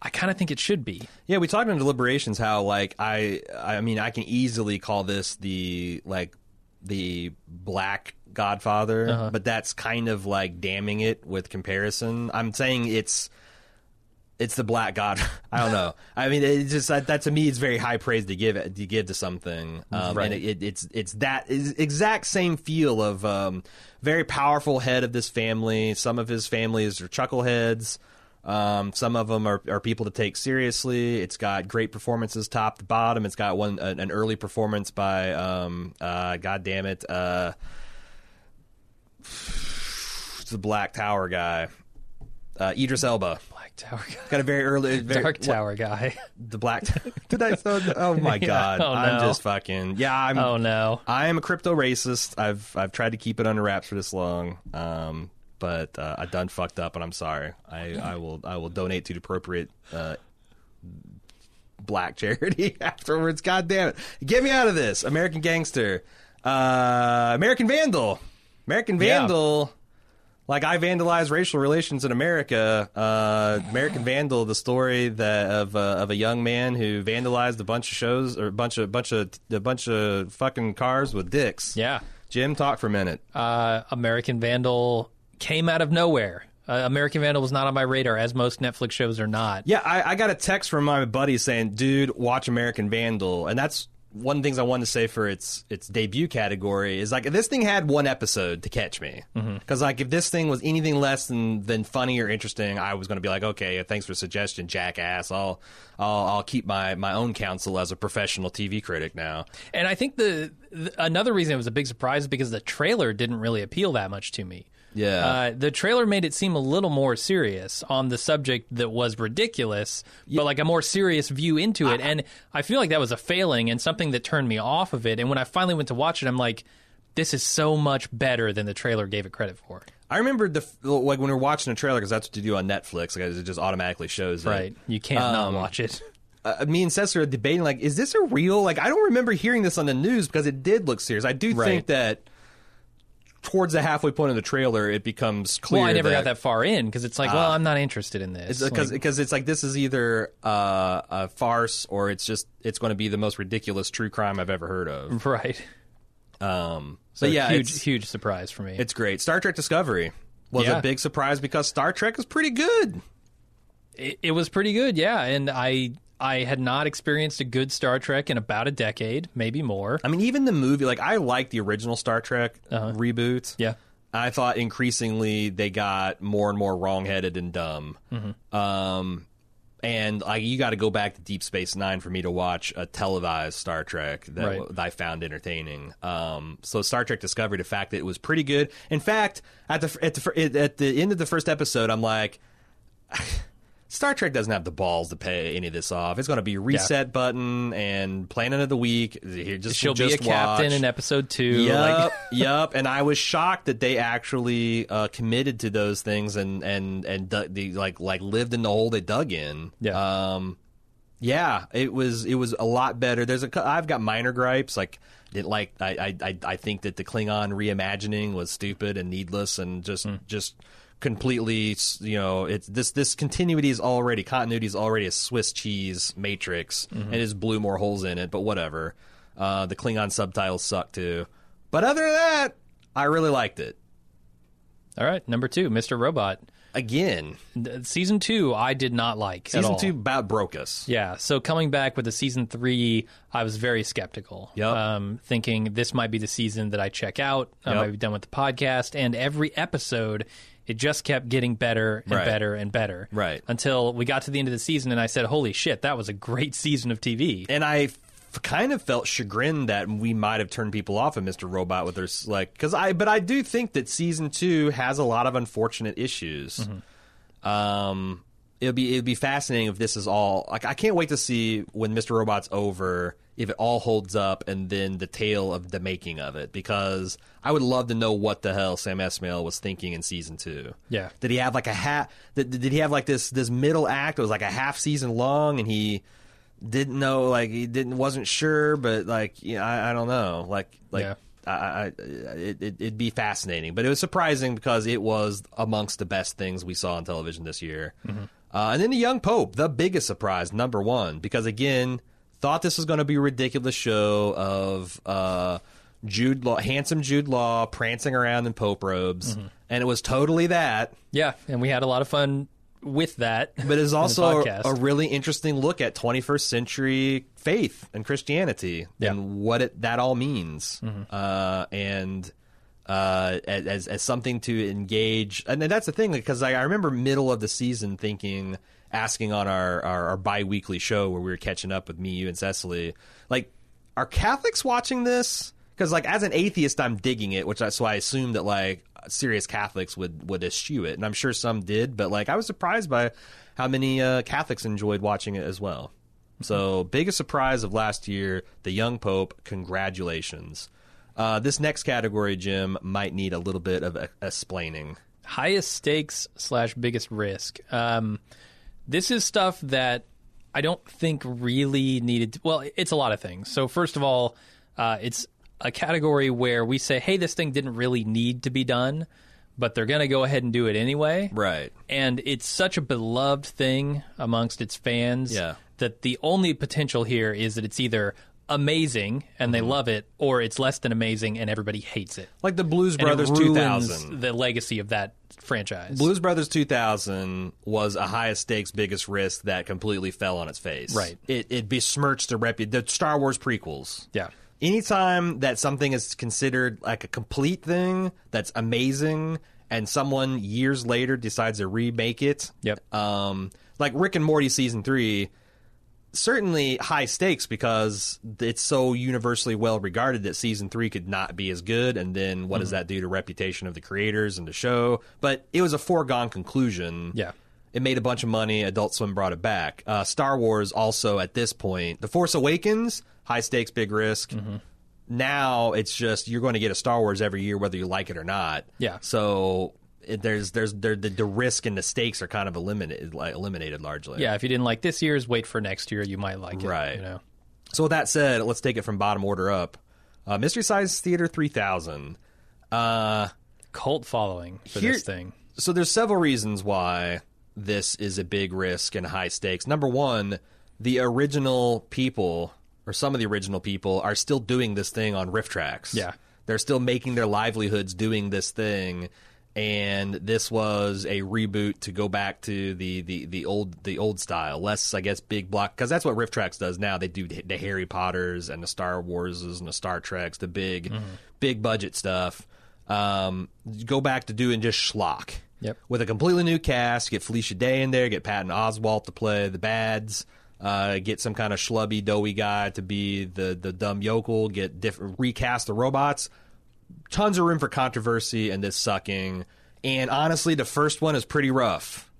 I kind of think it should be. Yeah, we talked in deliberations how like I I mean I can easily call this the like the black Godfather, Uh-huh. but that's kind of like damning it with comparison. I'm saying it's it's the black God. I don't know. I mean, it's just that, that to me is very high praise to give to give to something, um, Right. and it, it, it's it's that is exact same feel of um, very powerful head of this family. Some of his families are chuckleheads. Um, some of them are, are people to take seriously. It's got great performances top to bottom. It's got one an, an early performance by um, uh, God damn it, uh, it's the Black Tower guy, uh, Idris Elba. Black Tower guy. Got a very early, very, Dark Tower guy. the black. Did I? Throw, oh my Yeah. god! Oh, I'm no. just fucking. Yeah, I'm. oh no. I am a crypto racist. I've I've tried to keep it under wraps for this long, um, but uh, I done fucked up, and I'm sorry. I, I will I will donate to the appropriate uh, black charity afterwards. God damn it! Get me out of this, American Gangster, uh, American Vandal, American Yeah. Like I vandalized racial relations in America. Uh, American Vandal, the story that of uh, of a young man who vandalized a bunch of shows or a bunch of bunch of a bunch of fucking cars with dicks. Yeah. Jim, talk for a minute. uh, American Vandal came out of nowhere. Uh, American Vandal was not on my radar, as most Netflix shows are not. Yeah, I, I got a text from my buddy saying, "Dude, watch American Vandal," and that's one of the things I wanted to say for its its debut category is like if this thing had one episode to catch me, mm-hmm. because like if this thing was anything less than than funny or interesting, I was going to be like, okay, thanks for the suggestion, jackass. I'll I'll I'll keep my my own counsel as a professional TV critic now. And I think the, the another reason it was a big surprise is because the trailer didn't really appeal that much to me. Yeah. Uh, the trailer made it seem a little more serious on the subject that was ridiculous, but like a more serious view into it. and I feel like that was a failing and something that turned me off of it. And when I finally went to watch it, I'm like, this is so much better than the trailer gave it credit for. I remember the like when we were watching a trailer because that's what you do on Netflix. Like it just automatically shows it. Right. You can't not Um, watch it. uh, me and Cesar are debating like, is this a real? Like, I don't remember hearing this on the news because it did look serious. I do Right. think that towards the halfway point of the trailer, it becomes clear. Well, I never that, got that far in because it's like, well, I'm not interested in this. because Like, it's like this is either uh, a farce or it's just it's going to be the most ridiculous true crime I've ever heard of. right. Um, So yeah, huge, huge surprise for me. it's great. Star Trek Discovery was Yeah. a big surprise because Star Trek is pretty good. It, it was pretty good, yeah. And I I had not experienced a good Star Trek in about a decade, maybe more. I mean, even the movie, like I like the original Star Trek Uh-huh. reboot. Yeah. I thought increasingly they got more and more wrongheaded and dumb. Mm-hmm. Um, and like you got to go back to Deep Space Nine for me to watch a televised Star Trek that, Right. that I found entertaining. Um, so Star Trek Discovery, the fact that it was pretty good. In fact, at the at the at the end of the first episode, I'm like. Star Trek doesn't have the balls to pay any of this off. It's going to be reset button and planet of the week. Here, just She'll just be a captain in episode two. Yep, Like, yep. And I was shocked that they actually uh, committed to those things and and and dug, they, like like lived in the hole they dug in. Yeah. Um, yeah. It was it was a lot better. There's a I've got minor gripes like. Didn't like I, I I think that the Klingon reimagining was stupid and needless and just Hmm. just completely you know it's this this continuity is already continuity is already a Swiss cheese matrix Mm-hmm. and it just blew more holes in it but whatever uh, the Klingon subtitles suck too but other than that I really liked it all right, number two, Mr. Robot. again Season two, I did not like. season two about broke us Yeah, so coming back with the season three, I was very skeptical. Yep. Um, thinking this might be the season that I check out. I Yep. might be done with the podcast. And every episode, it just kept getting better and Right. better and better. Right. Until we got to the end of the season and I said, holy shit, that was a great season of TV. and I f- kind of felt chagrined that we might have turned people off of Mr. Robot with their like because I but I do think that season two has a lot of unfortunate issues. Um, it'd be it'll be fascinating if this is all like I can't wait to see when Mr. Robot's over if it all holds up and then the tale of the making of it because I would love to know what the hell Sam Esmail was thinking in season two. Yeah. Did he have like a hat? Did, did he have like this this middle act? It was like a half season long, and he didn't know, like he didn't wasn't sure, but like yeah, I, I don't know, like like. Yeah. I, I, it, it, it'd be fascinating, but it was surprising because it was amongst the best things we saw on television this year. Mm-hmm. Uh, and then the Young Pope, the biggest surprise, number one, because again, thought this was going to be a ridiculous show of uh, Jude Law, handsome Jude Law prancing around in Pope robes, Mm-hmm. and it was totally that. Yeah, and we had a lot of fun with that. But it's also a really interesting look at 21st century faith and Christianity Yeah. Mm-hmm. and what it, that all means, uh, and uh, as as something to engage. And that's the thing because I, I remember middle of the season thinking, asking on our our, our biweekly show where we were catching up with me, you, and Cecily, like, are Catholics watching this? Because like as an atheist, I'm digging it, which I, so I assume that like serious Catholics would would eschew it, and I'm sure some did, but like I was surprised by how many uh, Catholics enjoyed watching it as well. So biggest surprise of last year, the young pope. Congratulations. Uh, this next category, Jim, might need a little bit of a- explaining. highest stakes slash biggest risk. Um, this is stuff that I don't think really needed. To, well, it's a lot of things. So first of all, uh, it's a category where we say, "Hey, this thing didn't really need to be done, but they're going to go ahead and do it anyway." Right. And it's such a beloved thing amongst its fans Yeah. that the only potential here is that it's either amazing and Mm-hmm. they love it, or it's less than amazing and everybody hates it. Like the Blues And it Brothers ruins 2000. the legacy of that franchise. Blues Brothers 2000 was a highest stakes, biggest risk that completely fell on its face. Right. It, it besmirched the repu- the Star Wars prequels. yeah. Anytime that something is considered like a complete thing that's amazing, and someone years later decides to remake it, Yep. um, like Rick and Morty season three, certainly high stakes because it's so universally well regarded that season three could not be as good. And then what does Mm-hmm. that do to reputation of the creators and the show? But it was a foregone conclusion. Yeah. It made a bunch of money. Adult Swim brought it back. Uh, Star Wars also at this point, The Force Awakens, high stakes, big risk. Mm-hmm. Now it's just you're going to get a Star Wars every year, whether you like it or not. Yeah. So it, there's there's there, the, the risk and the stakes are kind of eliminated like eliminated largely. Yeah, if you didn't like this year's, wait for next year. You might like it. Right. You know. So with that said, let's take it from bottom order up. Uh, Mystery Science Theater 3000. Uh, Cult following for Here- this thing. so there's several reasons why this is a big risk and high stakes. Number one, the original people or some of the original people are still doing this thing on RiffTrax. Yeah. They're still making their livelihoods doing this thing. And this was a reboot to go back to the, the, the old the old style, less I guess big block because that's what RiffTrax does now. They do the Harry Potters and the Star Warses and the Star Treks, the big big budget stuff. Um, go back to doing just schlock Yep. with a completely new cast. Get Felicia Day in there. Get Patton Oswalt to play the bads. Uh, get some kind of schlubby, doughy guy to be the the dumb yokel. Get different recast the robots. Tons of room for controversy and this sucking. And honestly, the first one is pretty rough.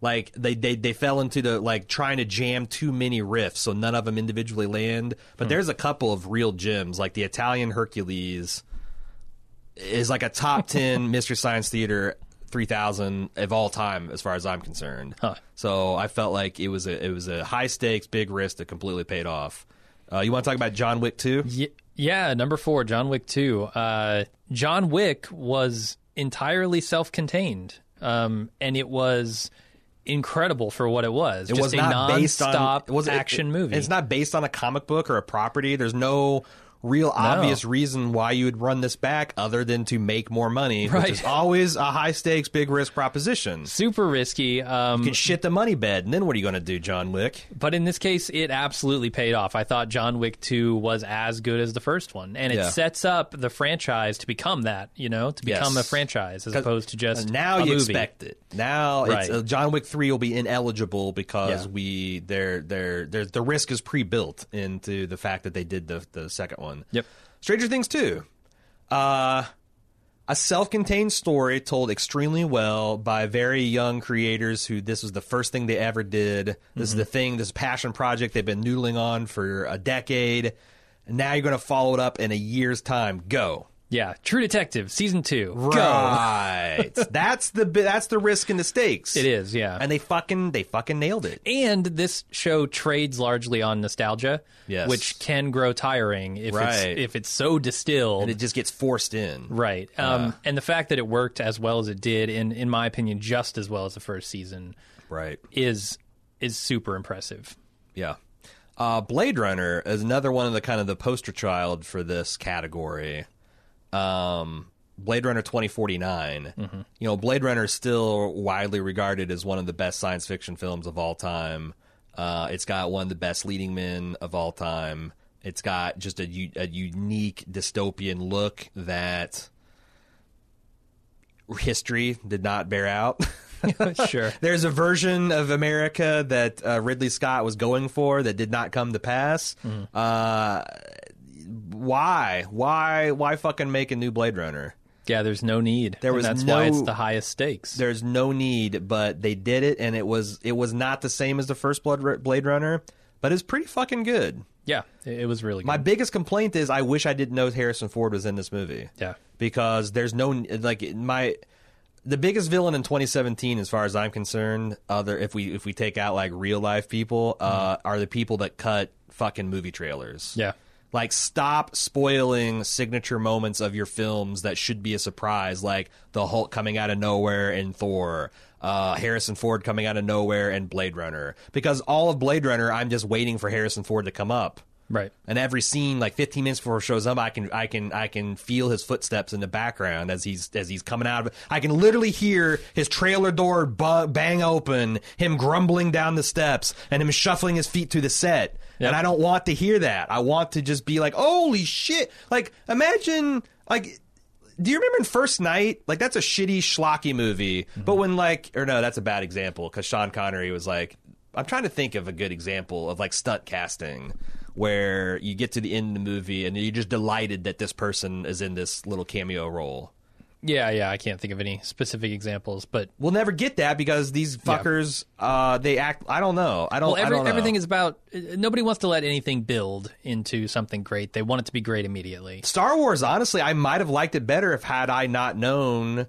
Like they, they they fell into the like trying to jam too many riffs, so none of them individually land. But there's a couple of real gems, like the Italian Hercules is like a top 10 Mystery Science Theater 3000 of all time as far as I'm concerned. Huh. So I felt like it was a it was a high stakes big risk that completely paid off. Uh, you want to talk about John Wick 2? Ye- Yeah, number four, John Wick 2. Uh, John Wick was entirely self contained, um, and it was incredible for what it was. It Just was a not based on non-stop it was action it- movie. It's not based on a comic book or a property. There's no real obvious reason why you would run this back other than to make more money, Right. which is always a high stakes big risk proposition. super risky. Um, You can shit the money bed, and then what are you going to do, John Wick? But in this case, it absolutely paid off. I thought John Wick 2 was as good as the first one. And it Yeah. sets up the franchise to become that, you know, to become Yes. a franchise as opposed to just now you movie. expect it. Now it's, Right. uh, John Wick three will be ineligible because Yeah. we their their their the risk is pre built into the fact that they did the the second one. Yep. Stranger Things two, uh, a self contained story told extremely well by very young creators who this was the first thing they ever did. This Mm-hmm. is the thing, this passion project they've been noodling on for a decade. And now you're going to follow it up in a year's time. Go. Yeah. True Detective, season 2. Right. that's the bi- that's the risk and the stakes. It is, yeah. And they fucking they fucking nailed it. and this show trades largely on nostalgia, Yes. which can grow tiring if Right. it's if it's so distilled. And it just gets forced in. right. Um, and the fact that it worked as well as it did, in in my opinion, just as well as the first season, Right. is is super impressive. Yeah. Uh, Blade Runner is another one of the kind of the poster child for this category. Um, Blade Runner 2049. You know, Blade Runner is still widely regarded as one of the best science fiction films of all time. Uh, it's got one of the best leading men of all time. It's got just a, u- a unique dystopian look that history did not bear out. sure. There's a version of America that uh, Ridley Scott was going for that did not come to pass. Uh, why? Why? Why fucking make a new Blade Runner? Yeah, there's no need. There And was that's why no- it's the highest stakes. There's no need, but they did it, and it was it was not the same as the first Blood Blade Runner, but it's pretty fucking good. yeah, it, it was really good. My biggest complaint is I wish I didn't know Harrison Ford was in this movie. yeah. because there's no like my the biggest villain in 2017 as far as i'm concerned other if we if we take out like real life people uh are the people that cut fucking movie trailers Yeah. Like stop spoiling signature moments of your films that should be a surprise like the hulk coming out of nowhere in thor uh, Harrison Ford coming out of nowhere and Blade Runner. Because all of Blade Runner I'm just waiting for Harrison Ford to come up Right. And every scene, like 15 minutes before it shows up, I can I can I can feel his footsteps in the background as he's as he's coming out of it. I can literally hear his trailer door bu- bang open, him grumbling down the steps, and him shuffling his feet to the set. Yep. And I don't want to hear that. I want to just be like, "Holy shit!" Like imagine like. Do you remember in First Knight? Like that's a shitty schlocky movie. Mm-hmm. But when like, or no, that's a bad example because Sean Connery was like, I'm trying to think of a good example of like stunt casting where you get to the end of the movie and you're just delighted that this person is in this little cameo role. Yeah, yeah. I can't think of any specific examples, but We'll never get that because these fuckers, uh, they act. I don't know. I don't. well, I don't know. everything is about. Nobody wants to let anything build into something great. They want it to be great immediately. Star Wars. Honestly, I might have liked it better if had I not known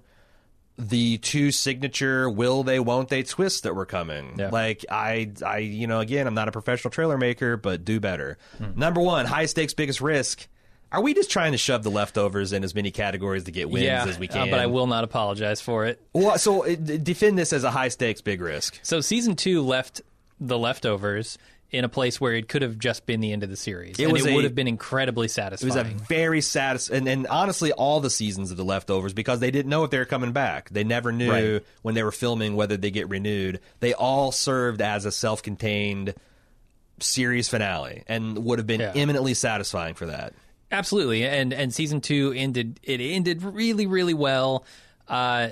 the two signature will they won't they twists that were coming. Yeah. Like I, I, you know, again, I'm not a professional trailer maker, but do better. Number one, high stakes, biggest risk. Are we just trying to shove the leftovers in as many categories to get wins yeah, as we uh, can? but I will not apologize for it. Well, so uh, defend this as a high stakes, big risk. So season two left the leftovers in a place where it could have just been the end of the series, and it a- would have been incredibly satisfying. It was a very satis and, and honestly, all the seasons of the leftovers because they didn't know if they were coming back. They never knew Right. when they were filming whether they get renewed. They all served as a self-contained series finale and would have been Yeah. eminently satisfying for that. Absolutely, and and season two ended. It ended really, really well. Uh,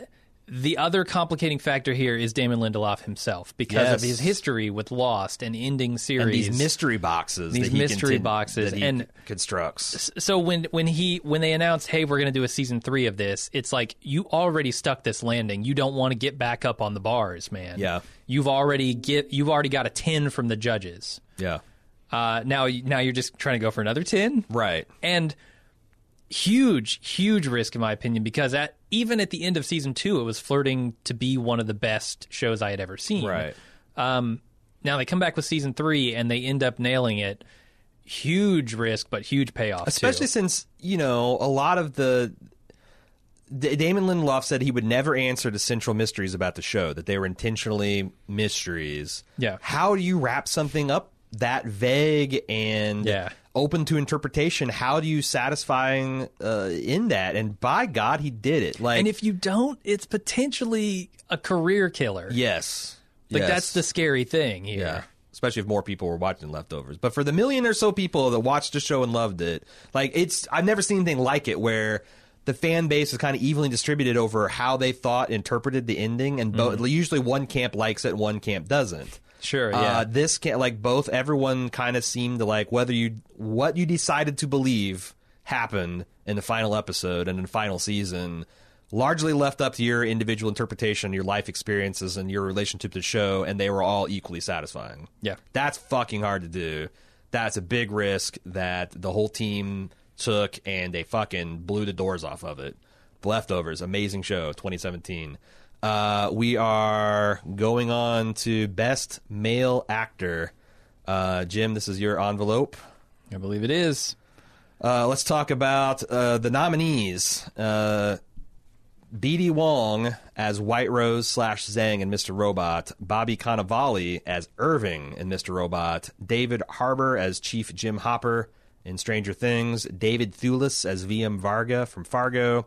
the other complicating factor here is Damon Lindelof himself because Yes. of his history with Lost and ending And series. these mystery boxes, These that he mystery contin- boxes, and- constructs. so when when he when they announced, "Hey, we're going to do a season three of this," it's like you already stuck this landing. You don't want to get back up on the bars, man. Yeah. you've already get you've already got a ten from the judges. Yeah, Uh, now now you're just trying to go for another ten. right. and huge huge risk in my opinion because at even at the end of season two it was flirting to be one of the best shows i had ever seen Right. um, now they come back with season three and they end up nailing it huge risk but huge payoff especially too. since you know a lot of the Damon Lindelof said he would never answer the central mysteries about the show; that they were intentionally mysteries. Yeah. How do you wrap something up that vague and Yeah. Open to interpretation? How do you satisfying uh, in that? And by God, he did it. Like, and if you don't it's potentially a career killer yes, like Yes. that's the scary thing here Yeah. Especially if more people were watching Leftovers. But for the million or so people that watched the show and loved it, like it's I've never seen anything like it where the fan base is kind of evenly distributed over how they thought interpreted the ending and both usually one camp likes it one camp doesn't. Sure, yeah. Uh, this can like both everyone kind of seemed to like whether you what you decided to believe happened in the final episode and in the final season largely left up to your individual interpretation, your life experiences and your relationship to the show and they were all equally satisfying. Yeah. That's fucking hard to do. That's a big risk that the whole team took and they fucking blew the doors off of it. The Leftovers, amazing show, 2017. Uh, we are going on to Best Male Actor. Uh, Jim, this is your envelope. i believe it is Uh, let's talk about uh, the nominees. Uh, B.D. Wong as White Rose slash Zhang in Mr. Robot, Bobby Cannavale as Irving in Mr. Robot, David Harbour as Chief Jim Hopper in Stranger Things, David Thewlis as VM Varga from Fargo,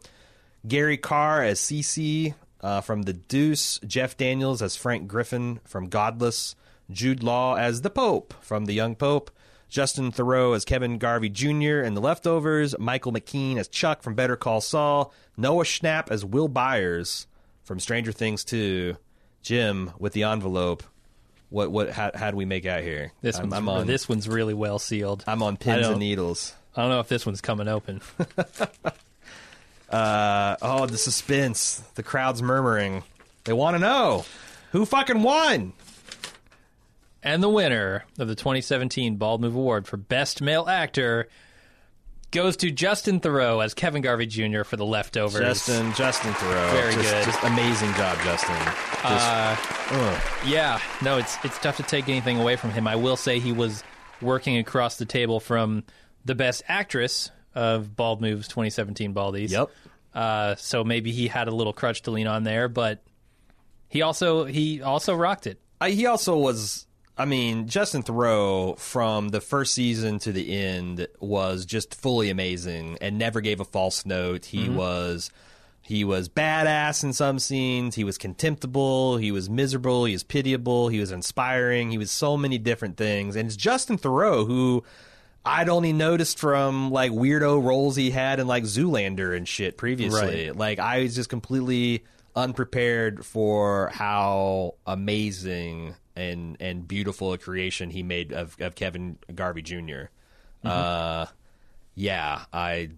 Gary Carr as CC uh, from The Deuce, Jeff Daniels as Frank Griffin from Godless, Jude Law as the Pope from The Young Pope, Justin Theroux as Kevin Garvey Jr. in The Leftovers, Michael McKean as Chuck from Better Call Saul, Noah Schnapp as Will Byers from Stranger Things 2, Jim with the envelope. What what how, how do we make out here? this I'm, one's I'm on this one's really well sealed I'm on pins and needles. i don't know if this one's coming open Uh, oh, the suspense. The crowd's murmuring. They want to know who fucking won. And the winner of the 2017 Bald Move Award for Best Male Actor goes to Justin Theroux as Kevin Garvey Jr. for The Leftovers. Justin, Justin Theroux. Very just, good. Just amazing job, Justin. Just, Uh, yeah, no, it's it's tough to take anything away from him. I will say he was working across the table from the Best Actress of Bald Moves 2017 Baldies. Yep. Uh, so maybe he had a little crutch to lean on there, but he also he also rocked it. I, he also was I mean, Justin Theroux from the first season to the end was just fully amazing and never gave a false note. He was he was badass in some scenes. He was contemptible. He was miserable. He was pitiable. He was inspiring. He was so many different things. And it's Justin Theroux who I'd only noticed from like weirdo roles he had in like Zoolander and shit previously. Right. Like I was just completely unprepared for how amazing and and beautiful a creation he made of, of Kevin Garvey junior Uh, yeah, I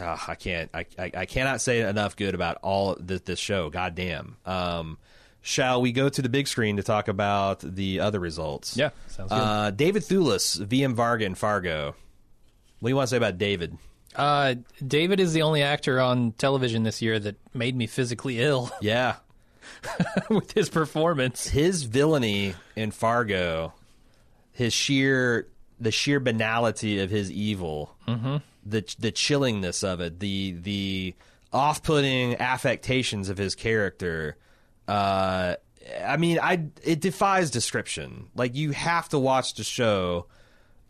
I can't I, I I cannot say enough good about all this, this show. Goddamn. Um, shall we go to the big screen to talk about the other results? Yeah, sounds good. Uh, David Thewlis, VM Varga, and Fargo. What do you want to say about David? Uh, David is the only actor on television this year that made me physically ill Yeah, with his performance. his villainy in Fargo, his sheer the sheer banality of his evil, mm-hmm. the the chillingness of it, the the off putting affectations of his character. Uh, I mean, I it defies description. Like you have to watch the show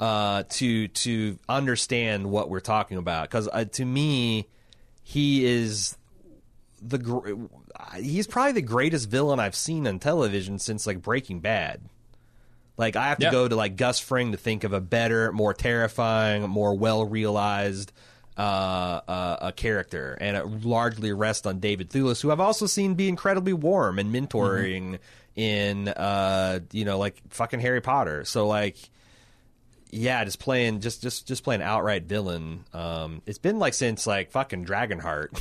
uh, to to understand what we're talking about. Because uh, to me, he is the gr- he's probably the greatest villain I've seen on television since like Breaking Bad. Like I have to Yeah. go to like Gus Fring to think of a better, more terrifying, more well realized uh, uh, a character, and it largely rests on David Thewlis, who I've also seen be incredibly warm and mentoring in uh, you know like fucking Harry Potter. So like yeah, just playing just just just playing outright villain. Um, it's been like since like fucking Dragonheart.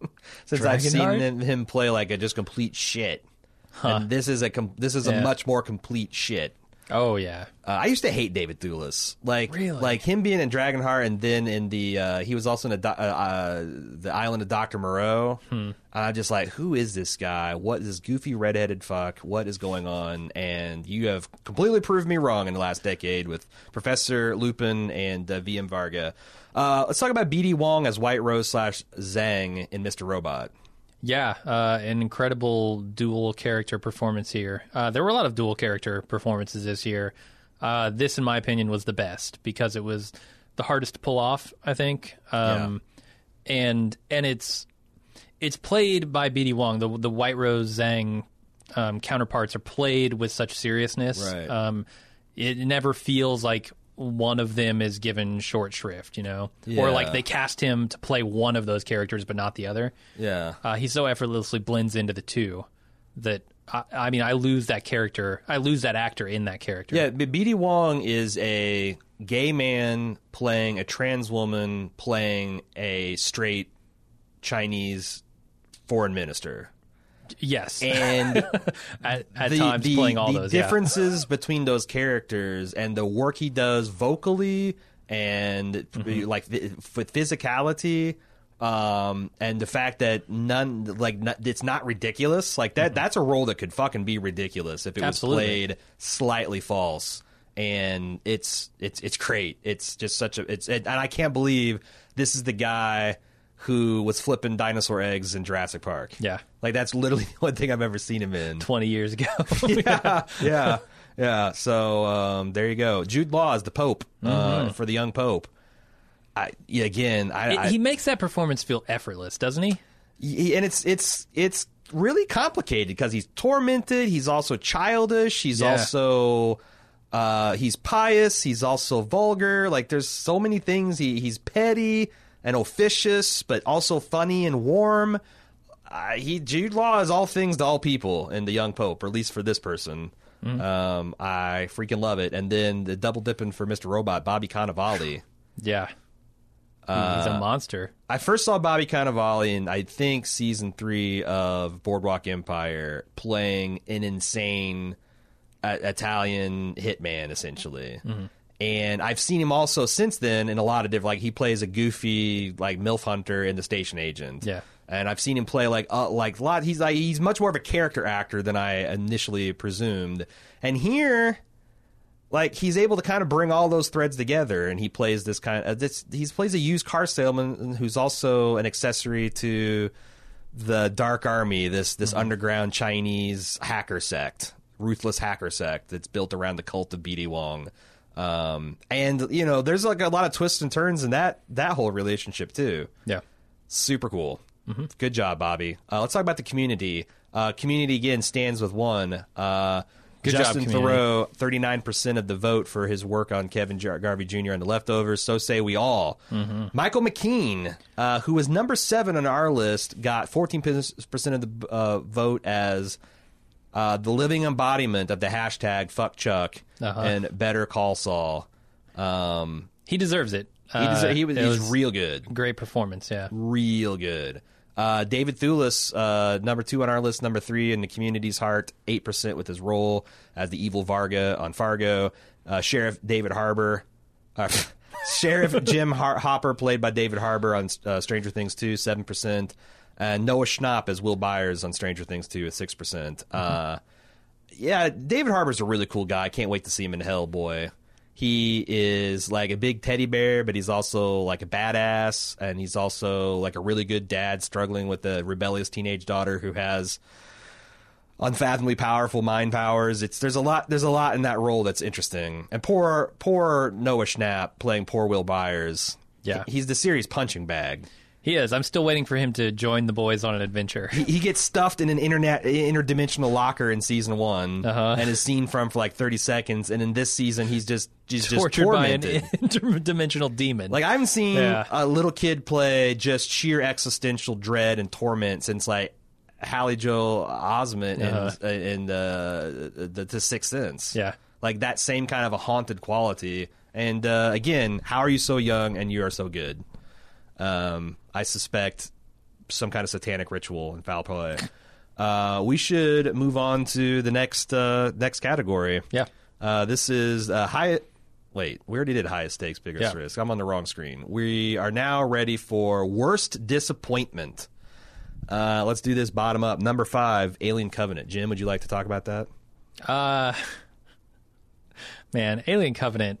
since I've seen him, him play like a just complete shit. And this is a com- this is a Yeah. much more complete shit. Oh yeah, Uh, I used to hate David Thewlis, like Really? like him being in Dragonheart, and then in the uh, he was also in do- uh, uh, the Island of Doctor Moreau. Hmm. I'm just like, who is this guy? What is this goofy redheaded fuck? What is going on? And you have completely proved me wrong in the last decade with Professor Lupin and uh, VM Varga. Uh, let's talk about BD Wong as White Rose slash Zhang in Mr. Robot. Yeah. Uh, an incredible dual character performance here. Uh, there were a lot of dual character performances this year. Uh, this, in my opinion, was the best because it was the hardest to pull off. I think. Um, and and it's it's played by BD Wong. The the White Rose Zhang um, counterparts are played with such seriousness. Right. Um, it never feels like one of them is given short shrift, you know, or like they cast him to play one of those characters but not the other. Yeah. Uh, he so effortlessly blends into the two that I, I mean, I lose that character. I lose that actor in that character. Yeah, BD Wong is a gay man playing a trans woman playing a straight Chinese foreign minister. Yes. And at at the, times the, playing all the those. yeah. differences between those characters and the work he does vocally and Mm-hmm. like with physicality um and the fact that none like n- it's not ridiculous like that that's a role that could fucking be ridiculous if it Mm-hmm. Absolutely. was played slightly false and it's it's it's great it's just such a it's and I can't believe this is the guy who was flipping dinosaur eggs in Jurassic Park Yeah. like that's literally the one thing I've ever seen him in. 20 years ago. yeah, yeah, yeah. So um, there you go. Jude Law is the Pope uh, for the young Pope. I yeah, again, I, I he makes that performance feel effortless, doesn't he? he- and it's it's it's really complicated because he's tormented. He's also childish. He's Yeah. also uh, he's pious. He's also vulgar. Like there's so many things. He he's petty and officious, but also funny and warm. Uh, he Jude Law is all things to all people in the young Pope, or at least for this person. Um, I freaking love it. And then the double dipping for Mr. Robot, Bobby Cannavale. Yeah. He's a monster. I first saw Bobby Cannavale in I think season three of Boardwalk Empire playing an insane uh, Italian hitman essentially. And I've seen him also since then in a lot of different like he plays a goofy like MILF hunter in the station agent. Yeah. And I've seen him play like uh, like a lot he's like he's much more of a character actor than I initially presumed. And here like he's able to kind of bring all those threads together and he plays this kind of this he plays a used car salesman who's also an accessory to the dark army this this underground chinese hacker sect ruthless hacker sect that's built around the cult of BD Wong. Um, and you know, there's like a lot of twists and turns in that that whole relationship too. Yeah. Super cool. Good job, Bobby. Uh, let's talk about the community. Uh, community again stands with one. Uh, Good Justin Community. Theroux, thirty nine percent of the vote for his work on Kevin Jar- Garvey Jr. and the leftovers. So say we all. Mm-hmm. Michael McKean, uh, who was number seven on our list, got fourteen percent of the uh, vote as uh, the living embodiment of the hashtag Fuck Chuck Uh-huh. and Better Call Saul. Um, He deserves it. he, deser- he was, he's real good great performance. Yeah. real good. Uh, David Thewlis, uh, number two on our list, number three in the community's heart, eight percent with his role as the evil Varga on Fargo. Uh, Sheriff David Harbour, uh, Sheriff Jim Har- Hopper, played by David Harbour on uh, Stranger Things two, seven percent. And Noah Schnapp as Will Byers on Stranger Things two, at six percent. Uh, yeah, David Harbour's a really cool guy. I can't wait to see him in Hellboy. He is like a big teddy bear, but he's also like a badass, and he's also like a really good dad struggling with a rebellious teenage daughter who has unfathomably powerful mind powers. It's there's a lot there's a lot in that role that's interesting. And poor poor Noah Schnapp playing poor Will Byers. Yeah. He's the series punching bag. He is. I'm still waiting for him to join the boys on an adventure. He, he gets stuffed in an internet interdimensional locker in season one, Uh-huh. and is seen from for like thirty seconds. And in this season, he's just he's just Tortured by an interdimensional demon. Like I haven't seen Yeah. a little kid play just sheer existential dread and torment since like Haley Joel Osment Uh-huh. in, in uh, the the Sixth Sense. Yeah. like that same kind of a haunted quality. And uh, again, how are you so young and you are so good? Um, I suspect some kind of satanic ritual and foul play. Uh, we should move on to the next uh, next category. Yeah. Uh, this is uh, high. Wait, we already did highest stakes, biggest Yeah. risk. I'm on the wrong screen. We are now ready for worst disappointment. Uh, let's do this bottom up. Number five, Alien Covenant. Jim, would you like to talk about that? Uh, man, Alien Covenant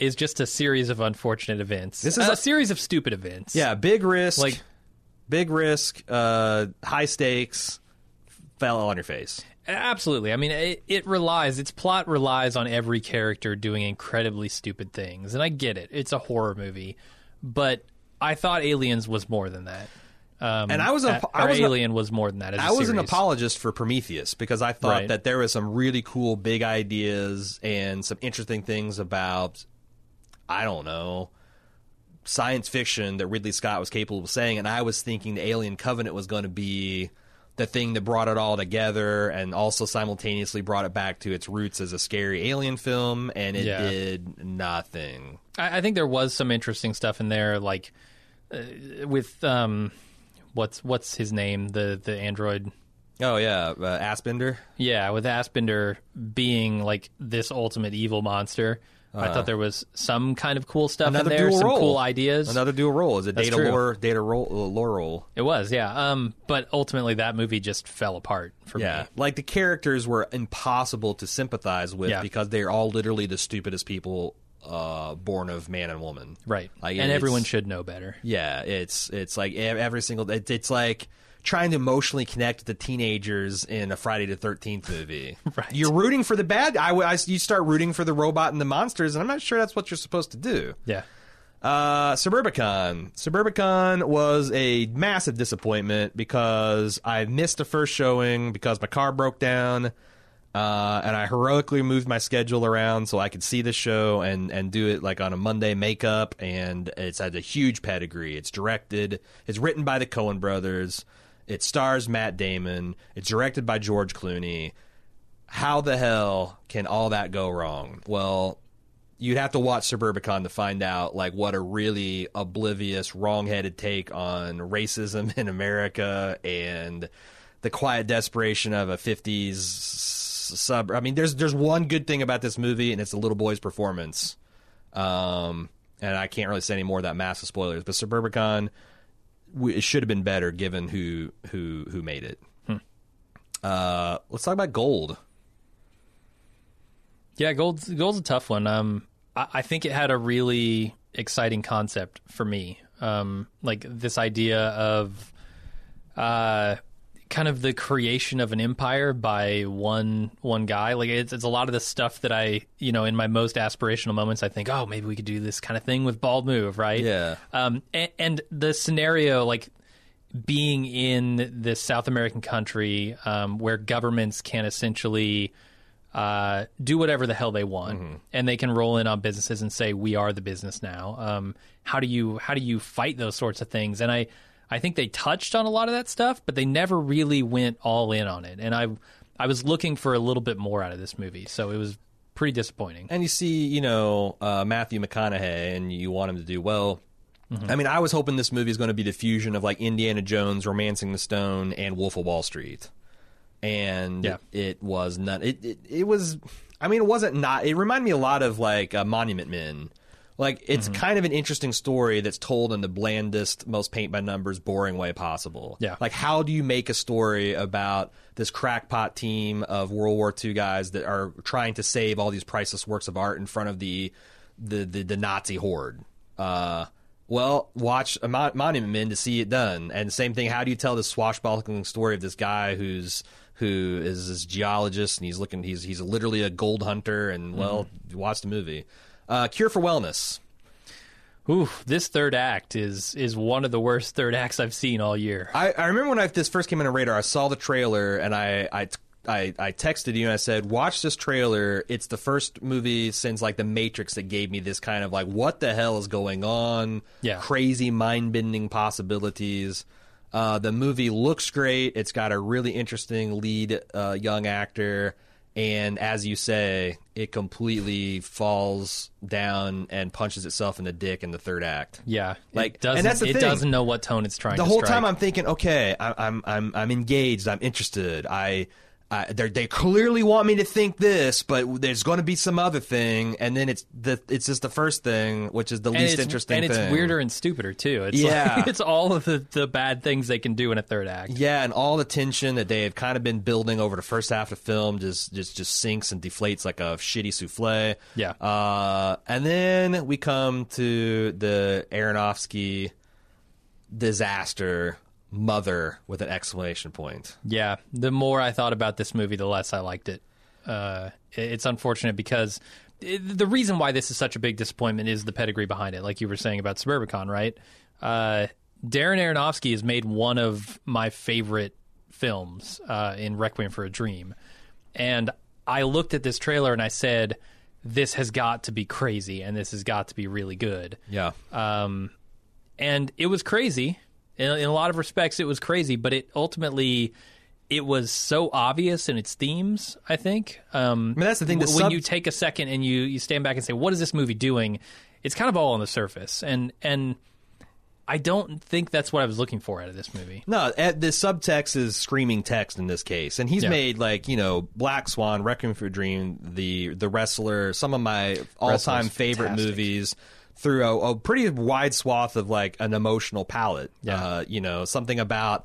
is just a series of unfortunate events. This is a, a- series of stupid events. Yeah, big risk. Like- big risk. Uh, high stakes. Fell on your face. Absolutely. I mean, it, it relies, its plot relies on every character doing incredibly stupid things. And I get it. It's a horror movie. But I thought Aliens was more than that. Um, And I was a- uh, I was a- Alien was more than that. As a I was an apologist for Prometheus because I thought Right. that there was some really cool big ideas and some interesting things about I don't know science fiction that Ridley Scott was capable of saying and I was thinking the Alien Covenant was going to be the thing that brought it all together and also simultaneously brought it back to its roots as a scary alien film and it Yeah. did nothing. I, I think there was some interesting stuff in there, like uh, with um, what's what's his name, the the android. Oh yeah, uh, Fassbender. Yeah, with Fassbender being like this ultimate evil monster. I thought there was some kind of cool stuff in. There, some role. cool ideas. Another dual role is a That's data true. lore data role, uh, lore role. It was, yeah. Um, but ultimately, that movie just fell apart for Yeah, me. like the characters were impossible to sympathize with Yeah. because they're all literally the stupidest people uh, born of man and woman. Right, Like, and everyone should know better. Yeah, it's it's like every single. It, it's like trying to emotionally connect with the teenagers in a Friday the Thirteenth movie. Right. You're rooting for the bad. I, I you start rooting for the robot and the monsters, and I'm not sure that's what you're supposed to do. Yeah, Uh, Suburbicon. Suburbicon was a massive disappointment because I missed the first showing because my car broke down. Uh, and I heroically moved my schedule around so I could see the show and, and do it like on a Monday makeup. And it's had a huge pedigree. It's directed, it's written by the Coen brothers. It stars Matt Damon. It's directed by George Clooney. How the hell can all that go wrong? Well, you'd have to watch Suburbicon to find out like what a really oblivious, wrong-headed take on racism in America and the quiet desperation of a 50s sub. I mean, there's there's one good thing about this movie, and it's the little boy's performance. Um, and I can't really say any more of that massive spoilers, but Suburbicon it should have been better given who who who made it. Uh, let's talk about Gold. yeah. Gold's Gold's a tough one. Um, I, I think it had a really exciting concept for me. Um, like this idea of uh, kind of the creation of an empire by one one guy. Like it's it's a lot of the stuff that I you know in my most aspirational moments I think oh maybe we could do this kind of thing with Bald Move right Yeah. um and, and the scenario like being in this South American country um, where governments can essentially uh, do whatever the hell they want, and they can roll in on businesses and say we are the business now. Um, how do you how do you fight those sorts of things? And I I think they touched on a lot of that stuff, but they never really went all in on it. And I I was looking for a little bit more out of this movie, so it was pretty disappointing. and you see, you know, uh, Matthew McConaughey, and you want him to do well. I mean, I was hoping this movie is going to be the fusion of like Indiana Jones, Romancing the Stone, and Wolf of Wall Street, and Yeah. it was not. It, it it was. I mean, it wasn't not. It reminded me a lot of like uh, Monument Men. Like it's kind of an interesting story that's told in the blandest, most paint by numbers, boring way possible. Yeah. Like how do you make a story about this crackpot team of World War II guys that are trying to save all these priceless works of art in front of the the the, the Nazi horde? Uh, well, watch a Mon- Monument Men to see it done. And same thing. How do you tell this swashbuckling story of this guy who's who is this geologist and he's looking he's he's literally a gold hunter and well watch the movie. Uh, Cure for Wellness. Ooh, this third act is is one of the worst third acts I've seen all year. I, I remember when I, this first came on the radar, I saw the trailer and I, I, I, I texted you and I said, watch this trailer. It's the first movie since like The Matrix that gave me this kind of like, what the hell is going on? Yeah. Crazy mind bending possibilities. Uh, the movie looks great. It's got a really interesting lead uh, young actor. And as you say, it completely falls down and punches itself in the dick in the third act. Yeah, Like, it doesn't, and that's the it thing. doesn't know what tone it's trying. the to whole strike. time I'm thinking, okay, I, I'm I'm I'm engaged. I'm interested. I. They they clearly want me to think this, but there's going to be some other thing, and then it's the it's just the first thing, which is the and least interesting. and thing. it's weirder and stupider too. It's Yeah. like, it's all of the, the bad things they can do in a third act. Yeah, and all the tension that they had kind of been building over the first half of the film just just just sinks and deflates like a shitty souffle. Yeah. Uh, and then we come to the Aronofsky disaster mother with an exclamation point. Yeah, the more I thought about this movie, the less I liked it. Uh, it's unfortunate because it, the reason why this is such a big disappointment is the pedigree behind it, like you were saying about Suburbicon, right? Uh, Darren Aronofsky has made one of my favorite films uh, in Requiem for a Dream, and I looked at this trailer and I said, "This has got to be crazy, and this has got to be really good." Yeah. um, and it was crazy. In, in a lot of respects, it was crazy, but it ultimately it was so obvious in its themes. I think. Um, I mean, that's the thing, the when sub- you take a second and you you stand back and say, "What is this movie doing?" It's kind of all on the surface, and and I don't think that's what I was looking for out of this movie. No, eh, the subtext is screaming text in this case, and he's Yeah. made like you know Black Swan, Requiem for a Dream, the the Wrestler, some of my all time favorite fantastic. movies through a, a pretty wide swath of like an emotional palette. Yeah. Uh, you know, something about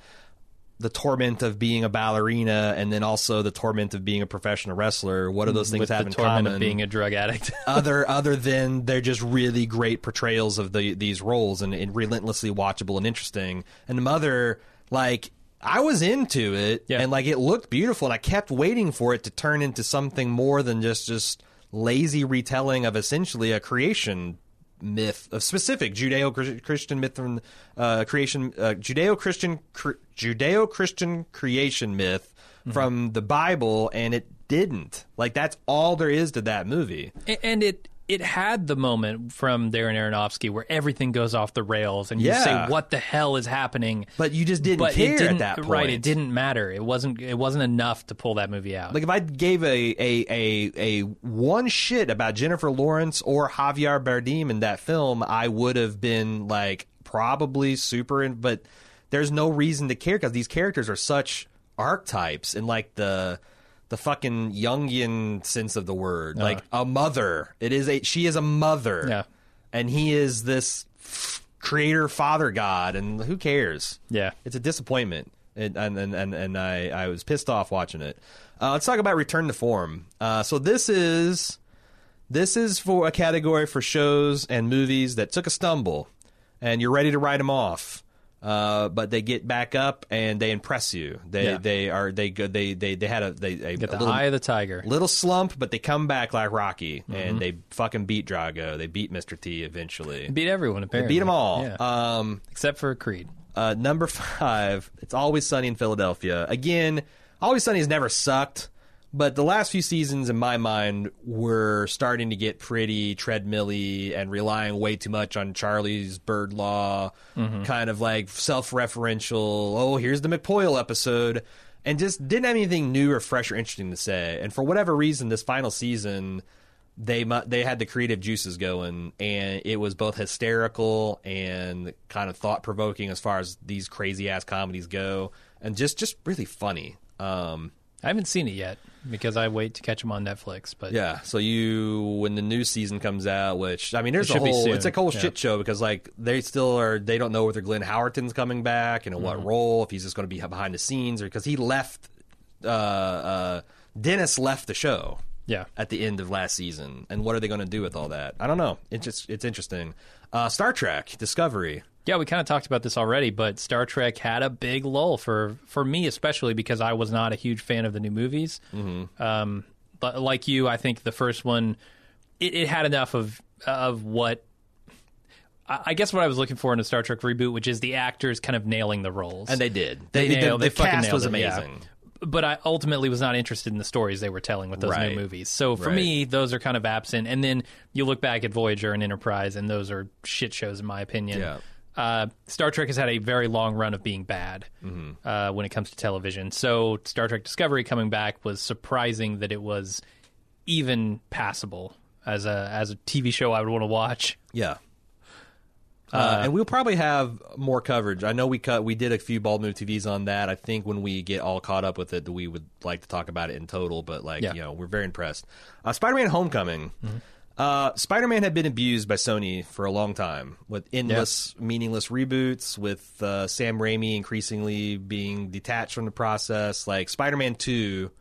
the torment of being a ballerina, and then also the torment of being a professional wrestler. What do those things With have the in torment common? of being a drug addict. other other than they're just really great portrayals of the these roles and, and relentlessly watchable and interesting. And the mother, like I was into it Yeah. and like it looked beautiful and I kept waiting for it to turn into something more than just just lazy retelling of essentially a creation myth of specific Judeo-Christian myth from uh, creation uh, Judeo-Christian cr- Judeo-Christian creation myth from the Bible and it didn't. Like that's all there is to that movie. And it it had the moment from Darren Aronofsky where everything goes off the rails and you Yeah. say what the hell is happening But you just didn't but care it didn't, at that point. right it didn't matter it wasn't it wasn't enough to pull that movie out Like if I gave a, a, a, a one shit about Jennifer Lawrence or Javier Bardem in that film, I would have been like probably super. In, but there's no reason to care because these characters are such archetypes and like the the fucking Jungian sense of the word, like a mother. It is a she is a mother, Yeah. and he is this creator father god, and who cares? yeah it's a disappointment, and and and and, and I I was pissed off watching it. Uh, let's talk about Return to Form. Uh, so this is this is for a category for shows and movies that took a stumble, and you're ready to write them off. Uh, but they get back up and they impress you. They Yeah. they are they go they they they had a they a, Get the little, eye of the tiger. little slump, but they come back like Rocky Mm-hmm. and they fucking beat Drago. They beat Mr. T eventually. Beat everyone apparently. beat them all. Yeah. Um, Except for Creed. uh, number five, it's always sunny in Philadelphia. Again, always sunny has never sucked, but the last few seasons, in my mind, were starting to get pretty treadmilly and relying way too much on Charlie's bird law, kind of like self-referential. Oh, here's the McPoyle episode, and just didn't have anything new or fresh or interesting to say. And for whatever reason, this final season they mu- they had the creative juices going, and it was both hysterical and kind of thought provoking as far as these crazy ass comedies go, and just just really funny. Um, I haven't seen it yet because I wait to catch them on Netflix. But yeah, so you when the new season comes out, which I mean, there's a whole it's a whole yeah. shit show because like they still are they don't know whether Glenn Howerton's coming back and in Mm-hmm. what role if he's just going to be behind the scenes or because he left. Uh, uh, Dennis left the show. yeah, at the end of last season, and what are they going to do with all that? I don't know. It's just it's interesting. Uh, Star Trek Discovery. Yeah. We kind of talked about this already, but Star Trek had a big lull for for me, especially because I was not a huge fan of the new movies. Mm-hmm. Um, but like you, I think the first one it, it had enough of of what. I guess what I was looking for in a Star Trek reboot, which is the actors kind of nailing the roles, And they did. They They, nailed- the, they the fucking cast nailed was it, yeah. amazing. but I ultimately was not interested in the stories they were telling with those Right. new movies. So for Right. me, those are kind of absent. And then you look back at Voyager and Enterprise, and those are shit shows in my opinion. Yeah. Uh, Star Trek has had a very long run of being bad Mm-hmm. uh, when it comes to television. So Star Trek Discovery coming back was surprising that it was even passable as a as a TV show I would want to watch. Yeah. Uh, and we'll probably have more coverage. I know we cut we did a few bald move TVs on that. I think when we get all caught up with it, that we would like to talk about it in total. But like Yeah. you know, we're very impressed. Uh, Spider-Man: Homecoming. Uh, Spider-Man had been abused by Sony for a long time with endless, meaningless reboots. With uh, Sam Raimi increasingly being detached from the process. Like Spider-Man Two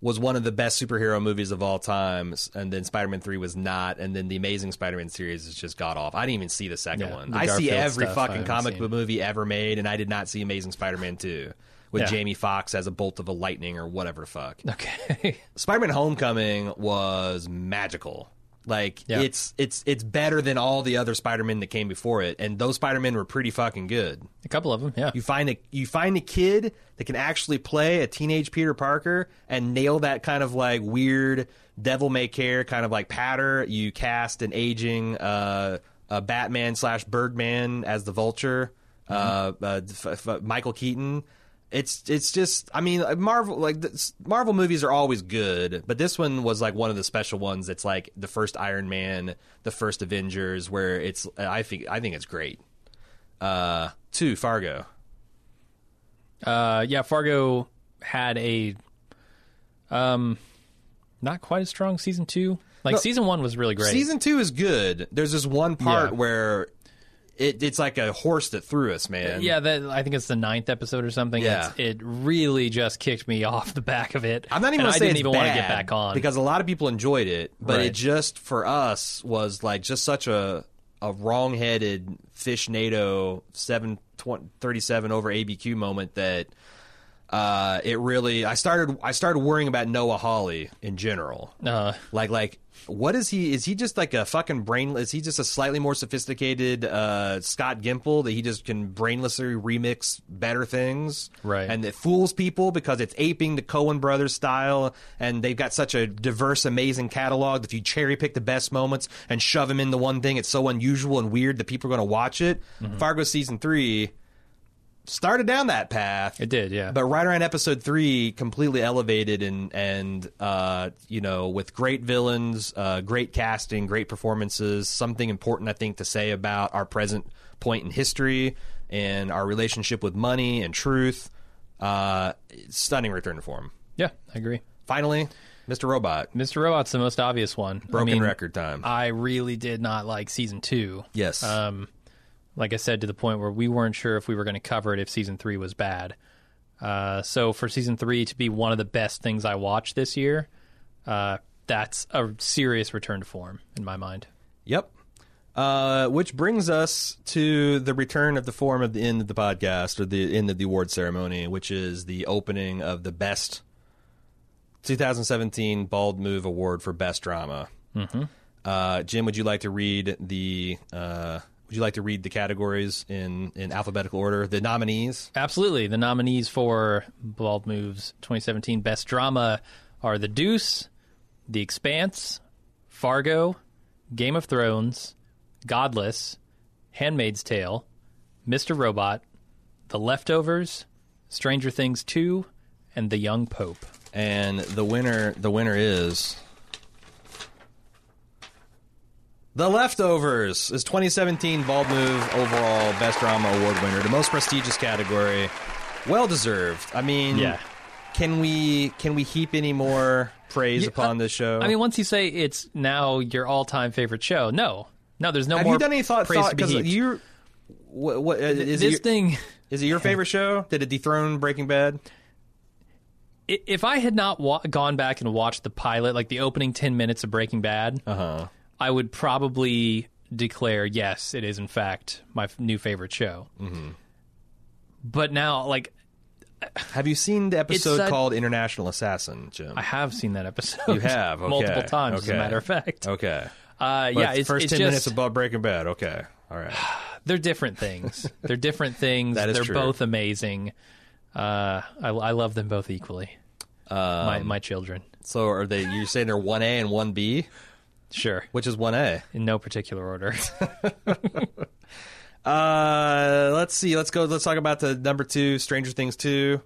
was one of the best superhero movies of all time, and then Spider-Man Three was not, and then the Amazing Spider-Man series is just got off. I didn't even see the second Yeah, one. the I see every stuff fucking comic book movie ever made, and I did not see Amazing Spider-Man Two with Yeah. Jamie Foxx as a bolt of a lightning or whatever fuck. Okay. Spider-Man: Homecoming was magical. Like Yeah. it's it's it's better than all the other Spider-Men that came before it, and those Spider-Men were pretty fucking good. a couple of them, yeah. You find a you find a kid that can actually play a teenage Peter Parker and nail that kind of like weird devil may care kind of like patter. You cast an aging uh, uh, Batman slash Birdman as the Vulture, uh, uh, f- f- Michael Keaton. It's it's just I mean Marvel like this, Marvel movies are always good, but this one was like one of the special ones. That's like the first Iron Man, the first Avengers, where it's I think I think it's great. Uh, two Fargo. Uh, yeah, Fargo had a um, not quite as strong season two. Like No, season one was really great. Season two is good. There's this one part Yeah. where it, it's like a horse that threw us, man. yeah, that I think it's the ninth episode or something. Yeah. It's, it really just kicked me off the back of it. I'm not even and gonna I didn't it's even want to get back on because a lot of people enjoyed it, but Right. it just for us was like just such a a wrong-headed fish NATO 737 over ABQ moment that uh, it really I started I started worrying about Noah Hawley in general. Uh, Like, like, what is he? Is he just like a fucking brain? Is he just a slightly more sophisticated uh, Scott Gimple that he just can brainlessly remix better things, Right. And it fools people because it's aping the Coen brothers style, and they've got such a diverse, amazing catalog that if you cherry pick the best moments and shove them into one thing, it's so unusual and weird that people are going to watch it. Mm-hmm. Fargo season three started down that path. it did, yeah. But right around episode three, completely elevated and and uh, you know with great villains, uh, great casting, great performances. Something important I think to say about our present point in history and our relationship with money and truth. Uh, stunning return to form. yeah, I agree. Finally, Mr. Robot, Mr. Robot's the most obvious one. broken I mean, record time. I really did not like season two. yes, Um, like I said, to the point where we weren't sure if we were going to cover it if season three was bad. Uh, so for season three to be one of the best things I watched this year, uh, that's a serious return to form in my mind. Yep. Uh, which brings us to the return of the form of the end of the podcast or the end of the award ceremony, which is the opening of the best 2017 Bald Move Award for Best Drama. Mm-hmm. Uh, Jim, would you like to read the uh, Would you like to read the categories in in alphabetical order? The nominees. Absolutely. The nominees for Bald Moves 2017 Best Drama are The Deuce, The Expanse, Fargo, Game of Thrones, Godless, Handmaid's Tale, Mr. Robot, The Leftovers, Stranger Things 2, and The Young Pope. and the winner the winner is The Leftovers is 2017 Bald Move overall best drama award winner, the most prestigious category. Well deserved. I mean, yeah. can we can we heap any more praise Yeah, upon uh, this show? I mean, once you say it's now your all-time favorite show, no, no, there's no have more. you done any thought praise thought to be because you what, what uh, this it your, thing? is it your favorite show? Did it dethrone Breaking Bad? If I had not wa- gone back and watched the pilot, like the opening ten minutes of Breaking Bad, Uh-huh. I would probably declare yes, it is in fact my f- new favorite show. Mm-hmm. But now, like, Have you seen the episode called International Assassin, Jim? I have seen that episode. You have? Okay. multiple times, as a matter of fact. okay. Uh, yeah, it's, first it's ten just minutes above Breaking Bad. Okay, all right. they're different things. they're different things. That is they're true. both amazing. Uh, I, I love them both equally. Um, my my children, So are they? You're saying they're one A and one B? Sure, Which is one A? in no particular order. Uh, let's see. Let's go. Let's talk about the number two, Stranger Things two.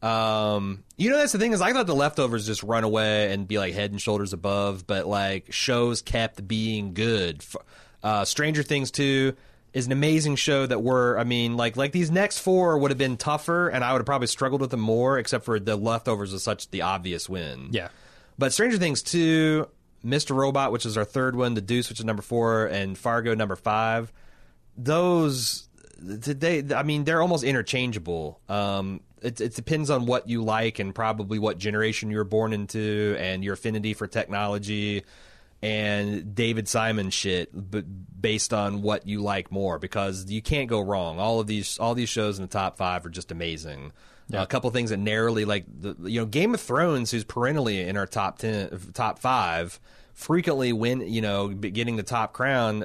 Um, you know that's the thing is I thought the leftovers just run away and be like head and shoulders above, but like shows kept being good. Uh, Stranger Things two is an amazing show that were I mean like like these next four would have been tougher and I would have probably struggled with them more except for the leftovers was such the obvious win. yeah, But Stranger Things 2, Mr. Robot, which is our third one, The Deuce, which is number four, and Fargo, number five, those, they, I mean, they're almost interchangeable. Um, it, it depends on what you like and probably what generation you were born into and your affinity for technology and David Simon shit, but based on what you like more, because you can't go wrong. All of these, all these shows in the top five are just amazing. A couple things that narrowly, like the, you know, Game of Thrones, who's perennially in our top ten, top five, frequently win, you know, getting the top crown,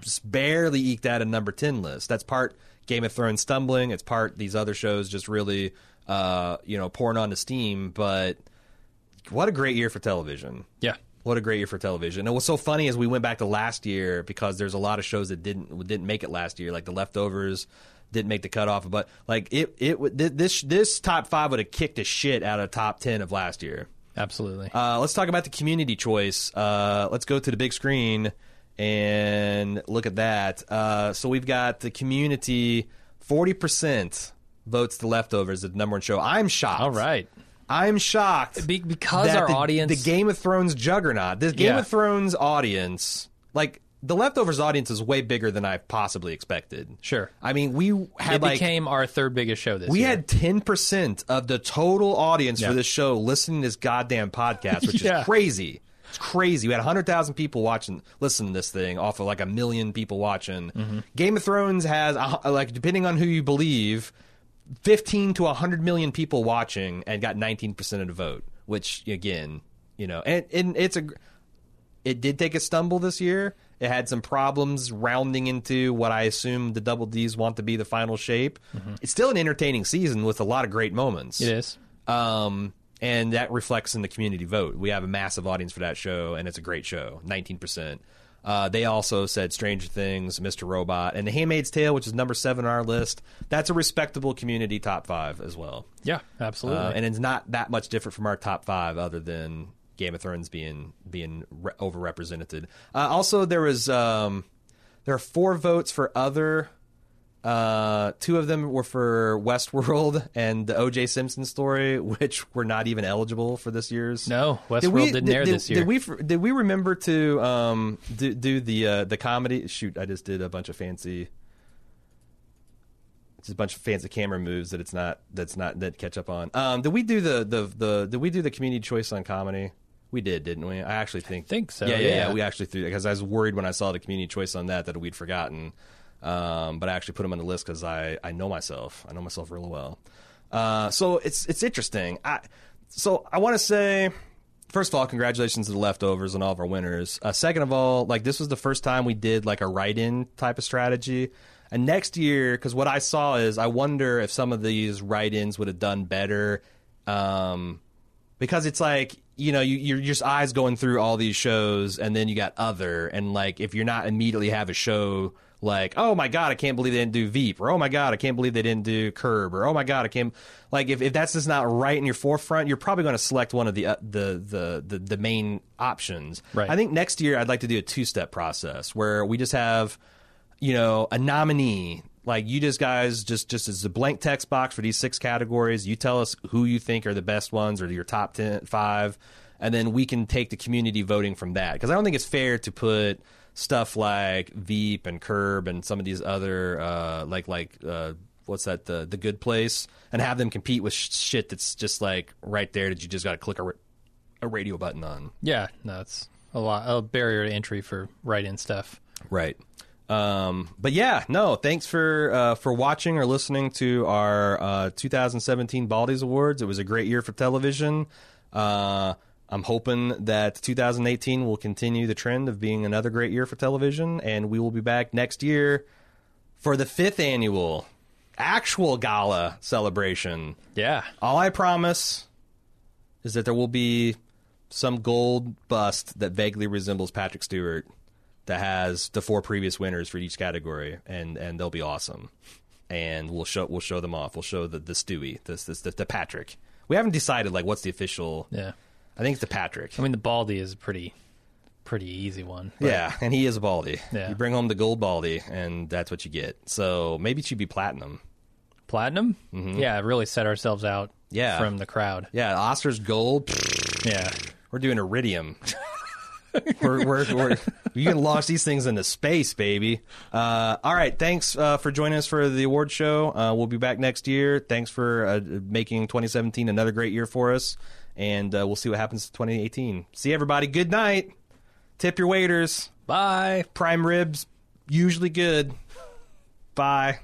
just barely eked out a number ten list. That's part Game of Thrones stumbling. It's part these other shows just really, uh, you know, pouring onto steam. But what a great year for television. yeah. What a great year for television! And what's so funny is we went back to last year because there's a lot of shows that didn't didn't make it last year, like The Leftovers didn't make the cutoff. But like it it this this top five would have kicked the shit out of top ten of last year. Absolutely. Uh, let's talk about the community choice. Uh, let's go to the big screen and look at that. Uh, so we've got the community. Forty percent votes the leftovers as the number one show. I'm shocked. All right. I'm shocked Be- because our the, audience- the Game of Thrones juggernaut, this Game Yeah. of Thrones audience, like the leftovers audience is way bigger than I possibly expected. Sure. I mean, we had It like became our third biggest show this we year. We had ten percent of the total audience Yeah. for this show listening to this goddamn podcast, which Yeah. is crazy. It's crazy. We had hundred thousand people watching, listening to this thing off of like a million people watching. Mm-hmm. Game of Thrones has a like depending on who you believe, fifteen to hundred million people watching and got nineteen percent of the vote. Which again, you know, and, and it's a it did take a stumble this year. It had some problems rounding into what I assume the Double D's want to be the final shape. It's still an entertaining season with a lot of great moments. It is. Um, and that reflects in the community vote. We have a massive audience for that show, and it's a great show. Nineteen percent. Uh, they also said Stranger Things, Mr. Robot, and The Handmaid's Tale, which is number seven on our list. That's a respectable community top five as well. Yeah, absolutely. Uh, and it's not that much different from our top five, other than Game of Thrones being being re- overrepresented. Uh, also, there was um, there are four votes for other. Uh, two of them were for Westworld and the O.J. Simpson story, which were not even eligible for this year's. no, Westworld Did we- didn't did- air did- this year. Did we did we remember to um, do, do the uh, the comedy? Shoot, I just did a bunch of fancy, just a bunch of fancy camera moves that it's not that's not that catch up on. Um, did we do the, the the did we do the community choice on comedy? We did, didn't we? I actually think. think so, Yeah, yeah, yeah. yeah. We actually threw because I was worried when I saw the community choice on that that we'd forgotten. Um, but I actually put them on the list because I, I know myself. I know myself really well. Uh, so it's it's interesting. I, so I want to say, first of all, congratulations to the leftovers and all of our winners. Uh, second of all, like this was the first time we did like a write-in type of strategy. And next year, because what I saw is, I wonder if some of these write-ins would have done better. Um, because it's like you know you, you're just eyes going through all these shows and then you got other and like if you're not immediately have a show like oh my god i can't believe they didn't do veep or oh my god i can't believe they didn't do curb or oh my god i can't like if, if that's just not right in your forefront you're probably going to select one of the, uh, the the the the main options Right. i think next year i'd like to do a two-step process where we just have you know, a nominee. Like you just guys just just as a blank text box for these six categories. You tell us who you think are the best ones or your top 10, five, and then we can take the community voting from that. Because I don't think it's fair to put stuff like Veep and Curb and some of these other uh, like like uh, what's that the the Good Place and have them compete with sh- shit that's just like right there that you just got to click a, ra- a radio button on. Yeah, no, it's a lot a barrier to entry for write-in stuff. Right. Um, but yeah, no, thanks for uh, for watching or listening to our uh, 2017 Baldies Awards. It was a great year for television. Uh, I'm hoping that 2018 will continue the trend of being another great year for television, and we will be back next year for the fifth annual actual gala celebration. Yeah, All I promise is that there will be some gold bust that vaguely resembles Patrick Stewart that has the four previous winners for each category, and and they'll be awesome. And we'll show we'll show them off. We'll show the the Stewie, this this the, the Patrick. We haven't decided like what's the official. yeah. I think it's the Patrick. I mean, the Baldy is a pretty pretty easy one. but- yeah, and he is a baldy. Yeah. You bring home the gold baldy, and that's what you get. So maybe it should be platinum. platinum. Yeah, really set ourselves out. Mm-hmm. Yeah. from the crowd. Yeah, Oscar's gold. Yeah, We're doing iridium. we're, we're, we're, you can launch these things into space, baby. Uh, all right. Thanks uh, for joining us for the award show. Uh, we'll be back next year. Thanks for uh, making 2017 another great year for us. And uh, we'll see what happens in 2018. See everybody. Good night. Tip your waiters. bye. Prime ribs, usually good. Bye.